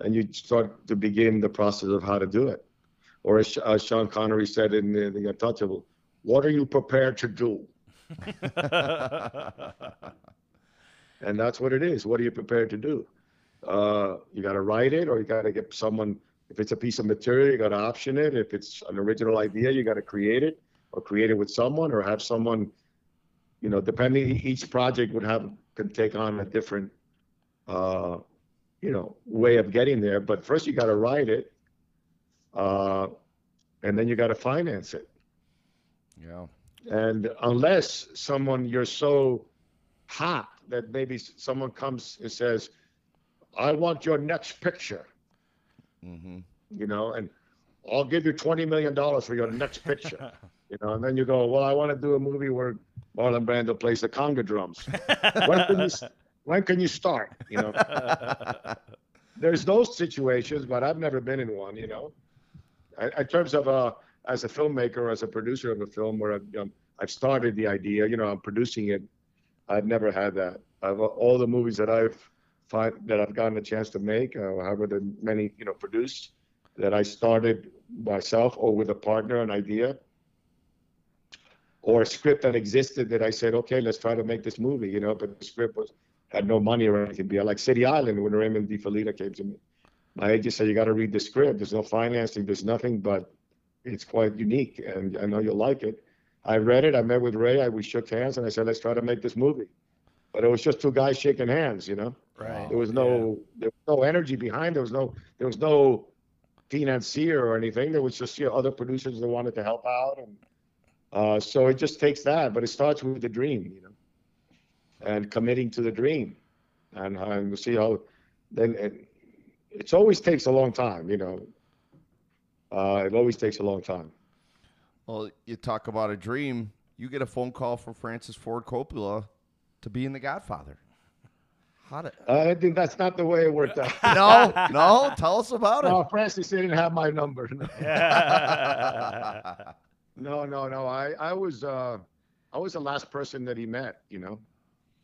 and you start to begin the process of how to do it. Or as, as Sean Connery said in the, the Untouchable, "What are you prepared to do?" and that's what it is. What are you prepared to do? Uh, you got to write it, or you got to get someone. If it's a piece of material, you got to option it. If it's an original idea, you got to create it, or create it with someone, or have someone. You know, depending each project would have can take on a different, uh, you know, way of getting there. But first, you got to write it, uh, and then you got to finance it. Yeah. And unless someone you're so hot that maybe someone comes and says, "I want your next picture," Mm-hmm. you know, and I'll give you twenty million dollars for your next picture, you know, and then you go, "Well, I want to do a movie where Marlon Brando plays the conga drums." when can you when can you start? You know, there's those situations, but I've never been in one. You know, in terms of uh, as a filmmaker, as a producer of a film where I've, I've started the idea, you know, I'm producing it. I've never had that. I've all the movies that I've find that I've gotten a chance to make, uh, however many you know produced, that I started myself or with a partner, an idea, or a script that existed that I said, okay, let's try to make this movie, you know, but the script was had no money or anything. Be like City Island when Raymond De Felitta came to me. My agent said, you got to read the script. There's no financing. There's nothing, but it's quite unique, and I know you'll like it. I read it. I met with Ray. I, we shook hands, and I said, let's try to make this movie. But it was just two guys shaking hands, you know. Right. There was no there was no energy behind. There was no there was no financier or anything. There was just you know, other producers that wanted to help out, and uh, so it just takes that. But it starts with the dream, you know, and committing to the dream, and, and we'll see how. Then it, it's always takes a long time, you know. Uh, it always takes a long time. Well, you talk about a dream. You get a phone call from Francis Ford Coppola to be in The Godfather. How did? I think that's not the way it worked out. No, no. Tell us about no, it. Francis didn't have my number. No, no, no. I, I was, uh, I was the last person that he met. You know,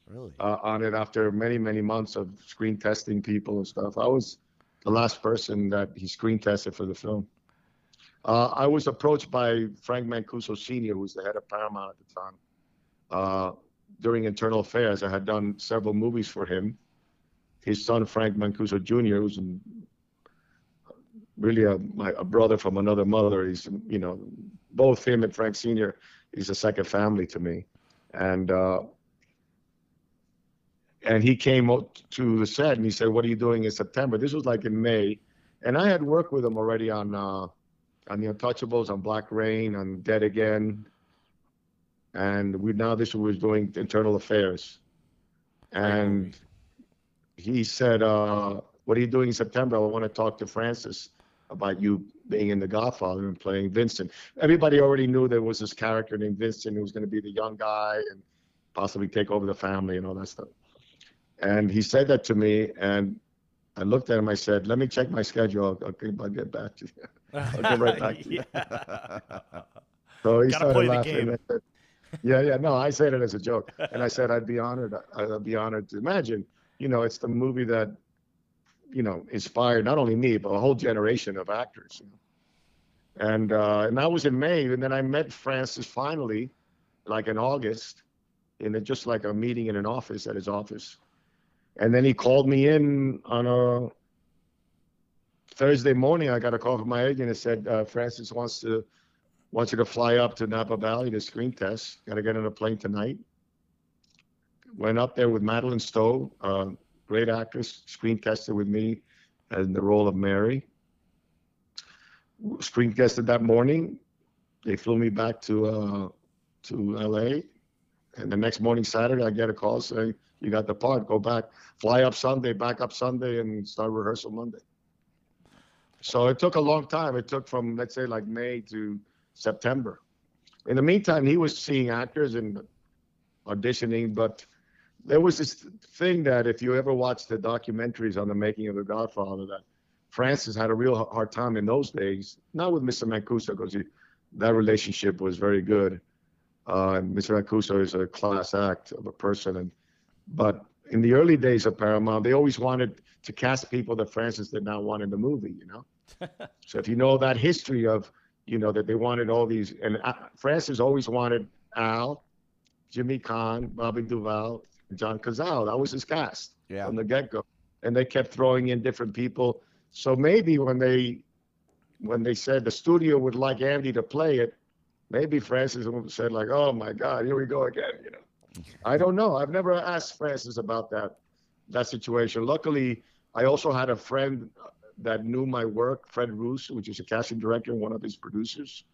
really? uh, on it after many, many months of screen testing people and stuff. I was the last person that he screen tested for the film. Uh, I was approached by Frank Mancuso Sr., who was the head of Paramount at the time. Uh, during Internal Affairs, I had done several movies for him. His son, Frank Mancuso Jr., who's really a, my, a brother from another mother. He's, you know, both him and Frank Sr. He's a second family to me. And uh, and he came out to the set and he said, "What are you doing in September?" This was like in May, and I had worked with him already on uh, on the Untouchables, on Black Rain, on Dead Again, and we now this was doing Internal Affairs, and he said, uh, "What are you doing in September? I want to talk to Francis about you being in The Godfather and playing Vincent." Everybody already knew there was this character named Vincent who was going to be the young guy and possibly take over the family and all that stuff. And he said that to me, and I looked at him. I said, "Let me check my schedule. I'll, I'll get back to you." I'll get right back to you. So he Gotta started play the laughing. Said, yeah, yeah. No, I said it as a joke, and I said I'd be honored. I'd be honored to imagine. You know, it's the movie that, you know, inspired not only me but a whole generation of actors. And uh, and that was in May, and then I met Francis finally, like in August, in a, just like a meeting in an office at his office, and then he called me in on a Thursday morning. I got a call from my agent and said uh, Francis wants to wants you to fly up to Napa Valley to screen test. Got to get on a plane tonight. Went up there with Madeleine Stowe, uh, great actress, screen tested with me in the role of Mary. Screen tested that morning. They flew me back to uh, to LA, and the next morning, Saturday, I get a call saying you got the part. Go back, fly up Sunday, back up Sunday, and start rehearsal Monday. So it took a long time. It took from let's say like May to September. In the meantime, he was seeing actors and auditioning, but there was this thing that if you ever watched the documentaries on the making of The Godfather, that Francis had a real hard time in those days, not with Mr. Mancuso, because that relationship was very good. Uh, Mr. Mancuso is a class act of a person, and but in the early days of Paramount, they always wanted to cast people that Francis did not want in the movie, you know. so if you know that history of you know, that they wanted all these, and uh, Francis always wanted Al, Jimmy Caan, Bobby Duvall, and John Cazale. That was his cast Yeah. from the get-go, and they kept throwing in different people. So maybe when they, when they said the studio would like Andy to play it, maybe Francis would have said like, "Oh my God, here we go again," you know. I don't know. I've never asked Francis about that, that situation. Luckily, I also had a friend that knew my work, Fred Roos, which is a casting director and one of his producers,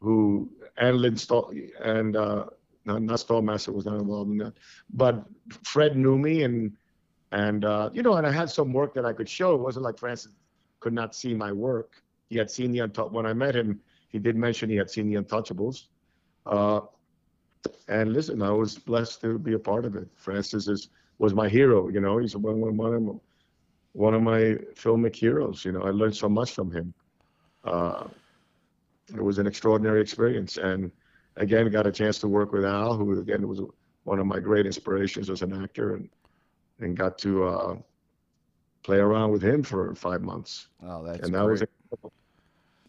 who and Lynn Stahl and uh, not, not Stalmaster was not involved in that, but Fred knew me and and uh, you know, and I had some work that I could show. It wasn't like Francis could not see my work. He had seen the Untouch when I met him. He did mention he had seen the Untouchables. Uh, and listen, I was blessed to be a part of it. Francis is was my hero. You know, he's one one one of my, one of my filmic heroes. You know, I learned so much from him. Uh, it was an extraordinary experience, and again, got a chance to work with Al, who again was one of my great inspirations as an actor, and and got to uh, play around with him for five months, Oh, that's and that great. was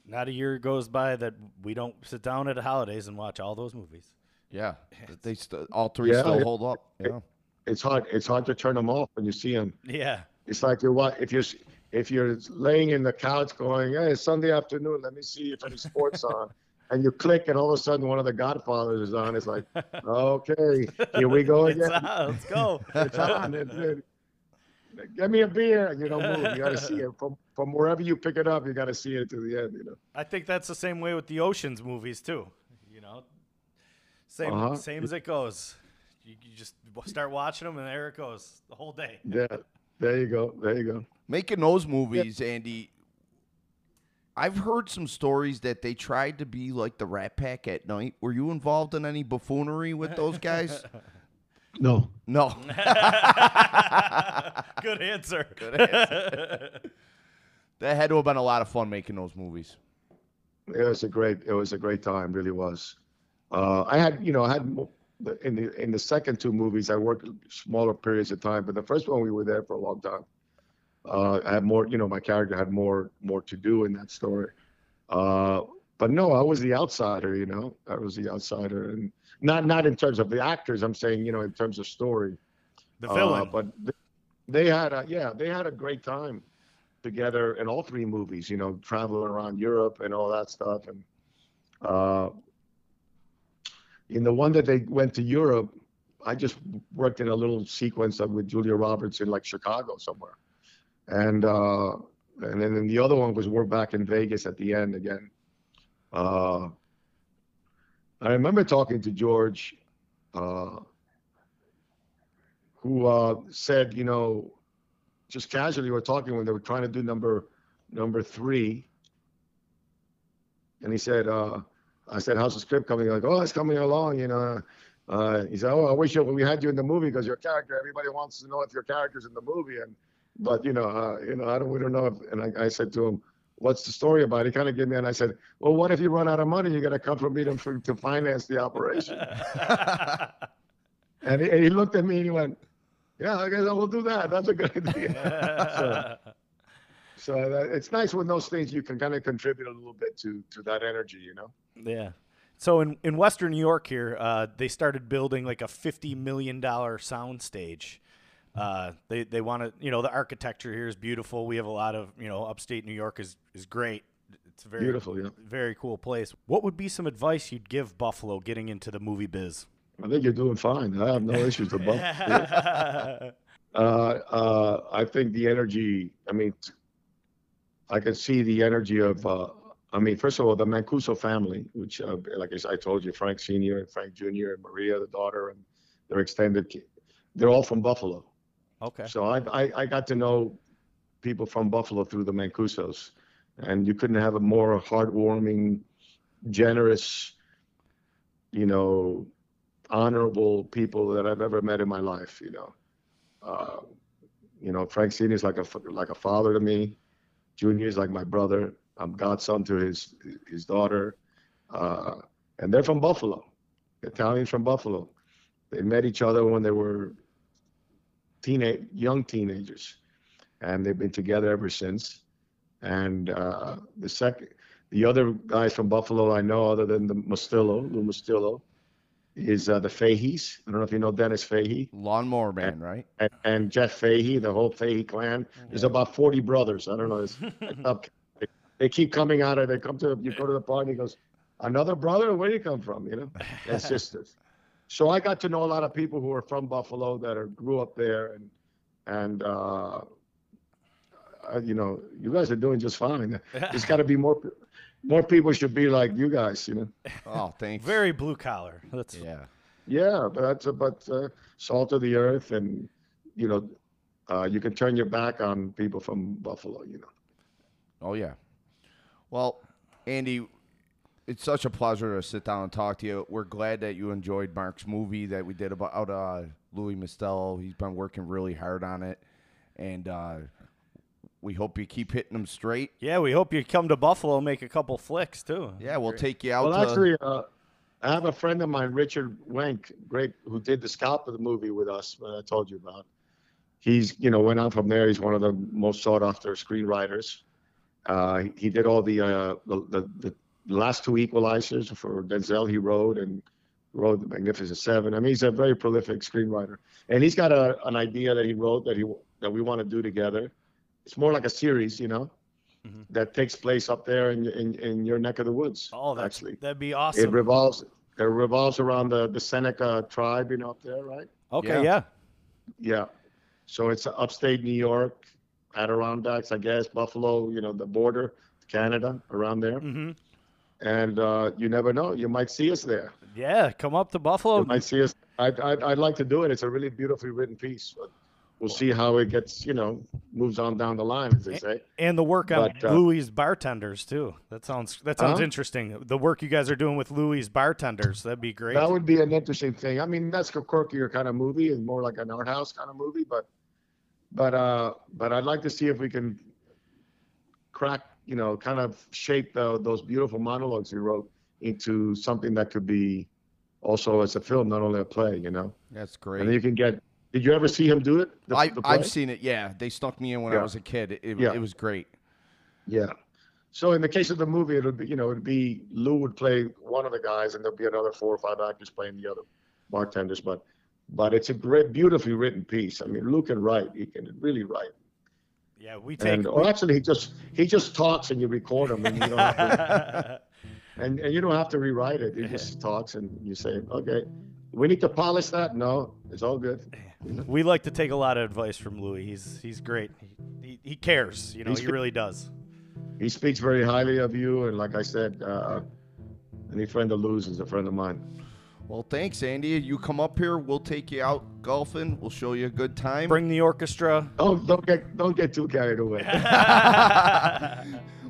Not a year goes by that we don't sit down at the holidays and watch all those movies. Yeah. They st- all three Yeah, still yeah. hold up. Yeah. it's hard it's hard to turn them off when you see them. Yeah. It's like you're what if you're if you're laying in the couch going, hey, it's Sunday afternoon, let me see if any sports on, and you click, and all of a sudden one of the Godfathers is on. It's like, okay, here we go again. on, let's go. It's on. It's it. Give me a beer, and you don't move. You got to see it from from wherever you pick it up. You got to see it to the end. You know. I think that's the same way with the Ocean's movies too. You know, same Uh-huh. same as it goes. You, you just start watching them, and there it goes the whole day. Yeah. There you go. There you go. Making those movies, Andy, I've heard some stories that they tried to be like the Rat Pack at night. Were you involved in any buffoonery with those guys? No. no. Good answer. Good answer. That had to have been a lot of fun making those movies. It was a great. It was a great time. Really was. Uh, I had, you know, I had in the in the second two movies, I worked smaller periods of time, but the first one we were there for a long time. Uh, I had more, you know, my character had more more to do in that story. Uh, but no, I was the outsider. You know, I was the outsider, and not not in terms of the actors. I'm saying, you know, in terms of story. The Uh, villain. but th- they had a yeah, they had a great time together in all three movies. You know, traveling around Europe and all that stuff. And uh, in the one that they went to Europe, I just worked in a little sequence with Julia Roberts in like Chicago somewhere, and uh, and then the other one was we're back in Vegas at the end again. Uh, I remember talking to George. Uh, who uh, said, you know, just casually we're talking when they were trying to do number number three, and he said, uh, I said, how's the script coming? Like, oh, it's coming along, you know. Uh, he said, oh, I wish we had you in the movie because your character. Everybody wants to know if your character's in the movie, and but you know, uh, you know, I don't, we don't know. If, and I, I said to him, what's the story about? He kind of gave me, and I said, well, what if you run out of money? You got to come from me to, to finance the operation. And he, and he looked at me and he went, "Yeah, I guess I will do that. That's a good idea." so so that, it's nice when those things you can kind of contribute a little bit to to that energy, you know. Yeah. So in, in Western New York here, uh, they started building like a fifty million dollar sound stage. Uh, they they want to, you know, the architecture here is beautiful. We have a lot of, you know, upstate New York is is great. It's very Beautiful, yeah. very cool place. What would be some advice you'd give Buffalo getting into the movie biz? I think you're doing fine. I have no issues with Buffalo. uh, uh, I think the energy. I mean, I can see the energy of. Uh, I mean, first of all, the Mancuso family, which, uh, like I told you, Frank Senior and Frank Junior and Maria, the daughter, and their extended. ki- They're all from Buffalo. okay. So I, I, I got to know people from Buffalo through the Mancusos, and you couldn't have a more heartwarming, generous, you know, honorable people that I've ever met in my life. You know, uh, you know, Frank Senior is like a like a father to me. Junior is like my brother. I'm godson to his his daughter, uh, and they're from Buffalo, Italians from Buffalo. They met each other when they were teenage young teenagers, and they've been together ever since. And uh, the second, the other guys from Buffalo I know, other than the Mustillo, Lou Mustillo, is uh, the Fahey's. I don't know if you know Dennis Fahey Lawnmower Man, right? and, and Jeff Fahey, the whole Fahey clan. There's about 40 brothers. I don't know. It's, up- they, they keep coming out of. They come to you go to the party. He goes, another brother. Where do you come from? You know, and sisters. So I got to know a lot of people who are from Buffalo that are grew up there, and and uh, uh, you know, you guys are doing just fine. There's got to be more. More people should be like you guys. You know. Oh, thanks. Very blue collar. That's Yeah. Yeah, but that's about uh, salt of the earth, and you know, uh, you can turn your back on people from Buffalo. You know. Oh yeah. Well, Andy, it's such a pleasure to sit down and talk to you. We're glad that you enjoyed Mark's movie that we did about uh, Louis Mustillo. He's been working really hard on it, and uh, we hope you keep hitting them straight. yeah. We hope you come to Buffalo, and make a couple flicks too. Yeah, we'll take you out. Well, to, actually, uh, I have a friend of mine, Richard Wenk, great, who did the scalp of the movie with us. That I told you about. He's, you know, went on from there. He's one of the most sought after screenwriters. Uh, he did all the, uh, the, the the last two equalizers for Denzel. He wrote and wrote the Magnificent Seven. I mean, he's a very prolific screenwriter, and he's got a, an idea that he wrote that he that we want to do together. It's more like a series, you know, Mhm. that takes place up there in in, in your neck of the woods. Oh, that's actually. that'd be awesome. It awesome. revolves. It revolves around the the Seneca tribe, you know, up there, right? okay. Yeah. Yeah. Yeah. So it's upstate New York, Adirondacks, I guess, Buffalo, you know, the border, Canada, around there. hmm And uh, you never know. You might see us there. Yeah. Come up to Buffalo. You might see us. I'd, I'd, I'd like to do it. It's a really beautifully written piece. We'll see how it gets, you know, moves on down the line, as they say. And the work on But, uh, Louis' bartenders too. That sounds that sounds Huh? interesting. The work you guys are doing with Louis' bartenders, that'd be great. That would be an interesting thing. I mean, that's a quirkier kind of movie, and more like an art house kind of movie. But, but, uh, but I'd like to see if we can crack, you know, kind of shape the, those beautiful monologues he wrote into something that could be also as a film, not only a play. You know, That's great. and you can get. Did you ever see him do it? The, I, the I've seen it. Yeah, they stuck me in when I was a kid. It, Yeah. it was great. Yeah. So in the case of the movie, it'll be, you know, it'd be Lou would play one of the guys, and there'll be another four or five actors playing the other bartenders. But, but it's a great, beautifully written piece. I mean, Lou can write. He can really write. yeah, we take And or actually, he just he just talks, and you record him, and you don't have to, and, and you don't have to rewrite it. He just talks, and you say, okay, we need to polish that. No, it's all good. we like to take a lot of advice from Louis. He's he's great. He, he, he cares, you know, He's he really does. He speaks very highly of you, and like I said, uh, any friend of Lou's is a friend of mine. Well, thanks, Andy. You come up here, we'll take you out golfing. We'll show you a good time. Bring the orchestra. Don't don't get don't get too carried away.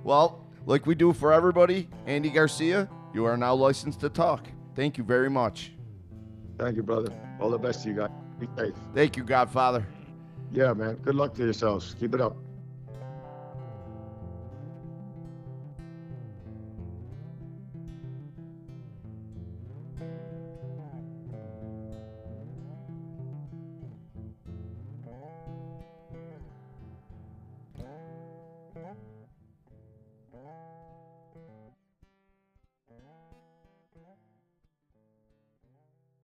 well, like we do for everybody, Andy Garcia, you are now licensed to talk. Thank you very much. Thank you, brother. All the best to you guys. Be safe. Thank you, Godfather. Yeah, man. Good luck to yourselves. Keep it up.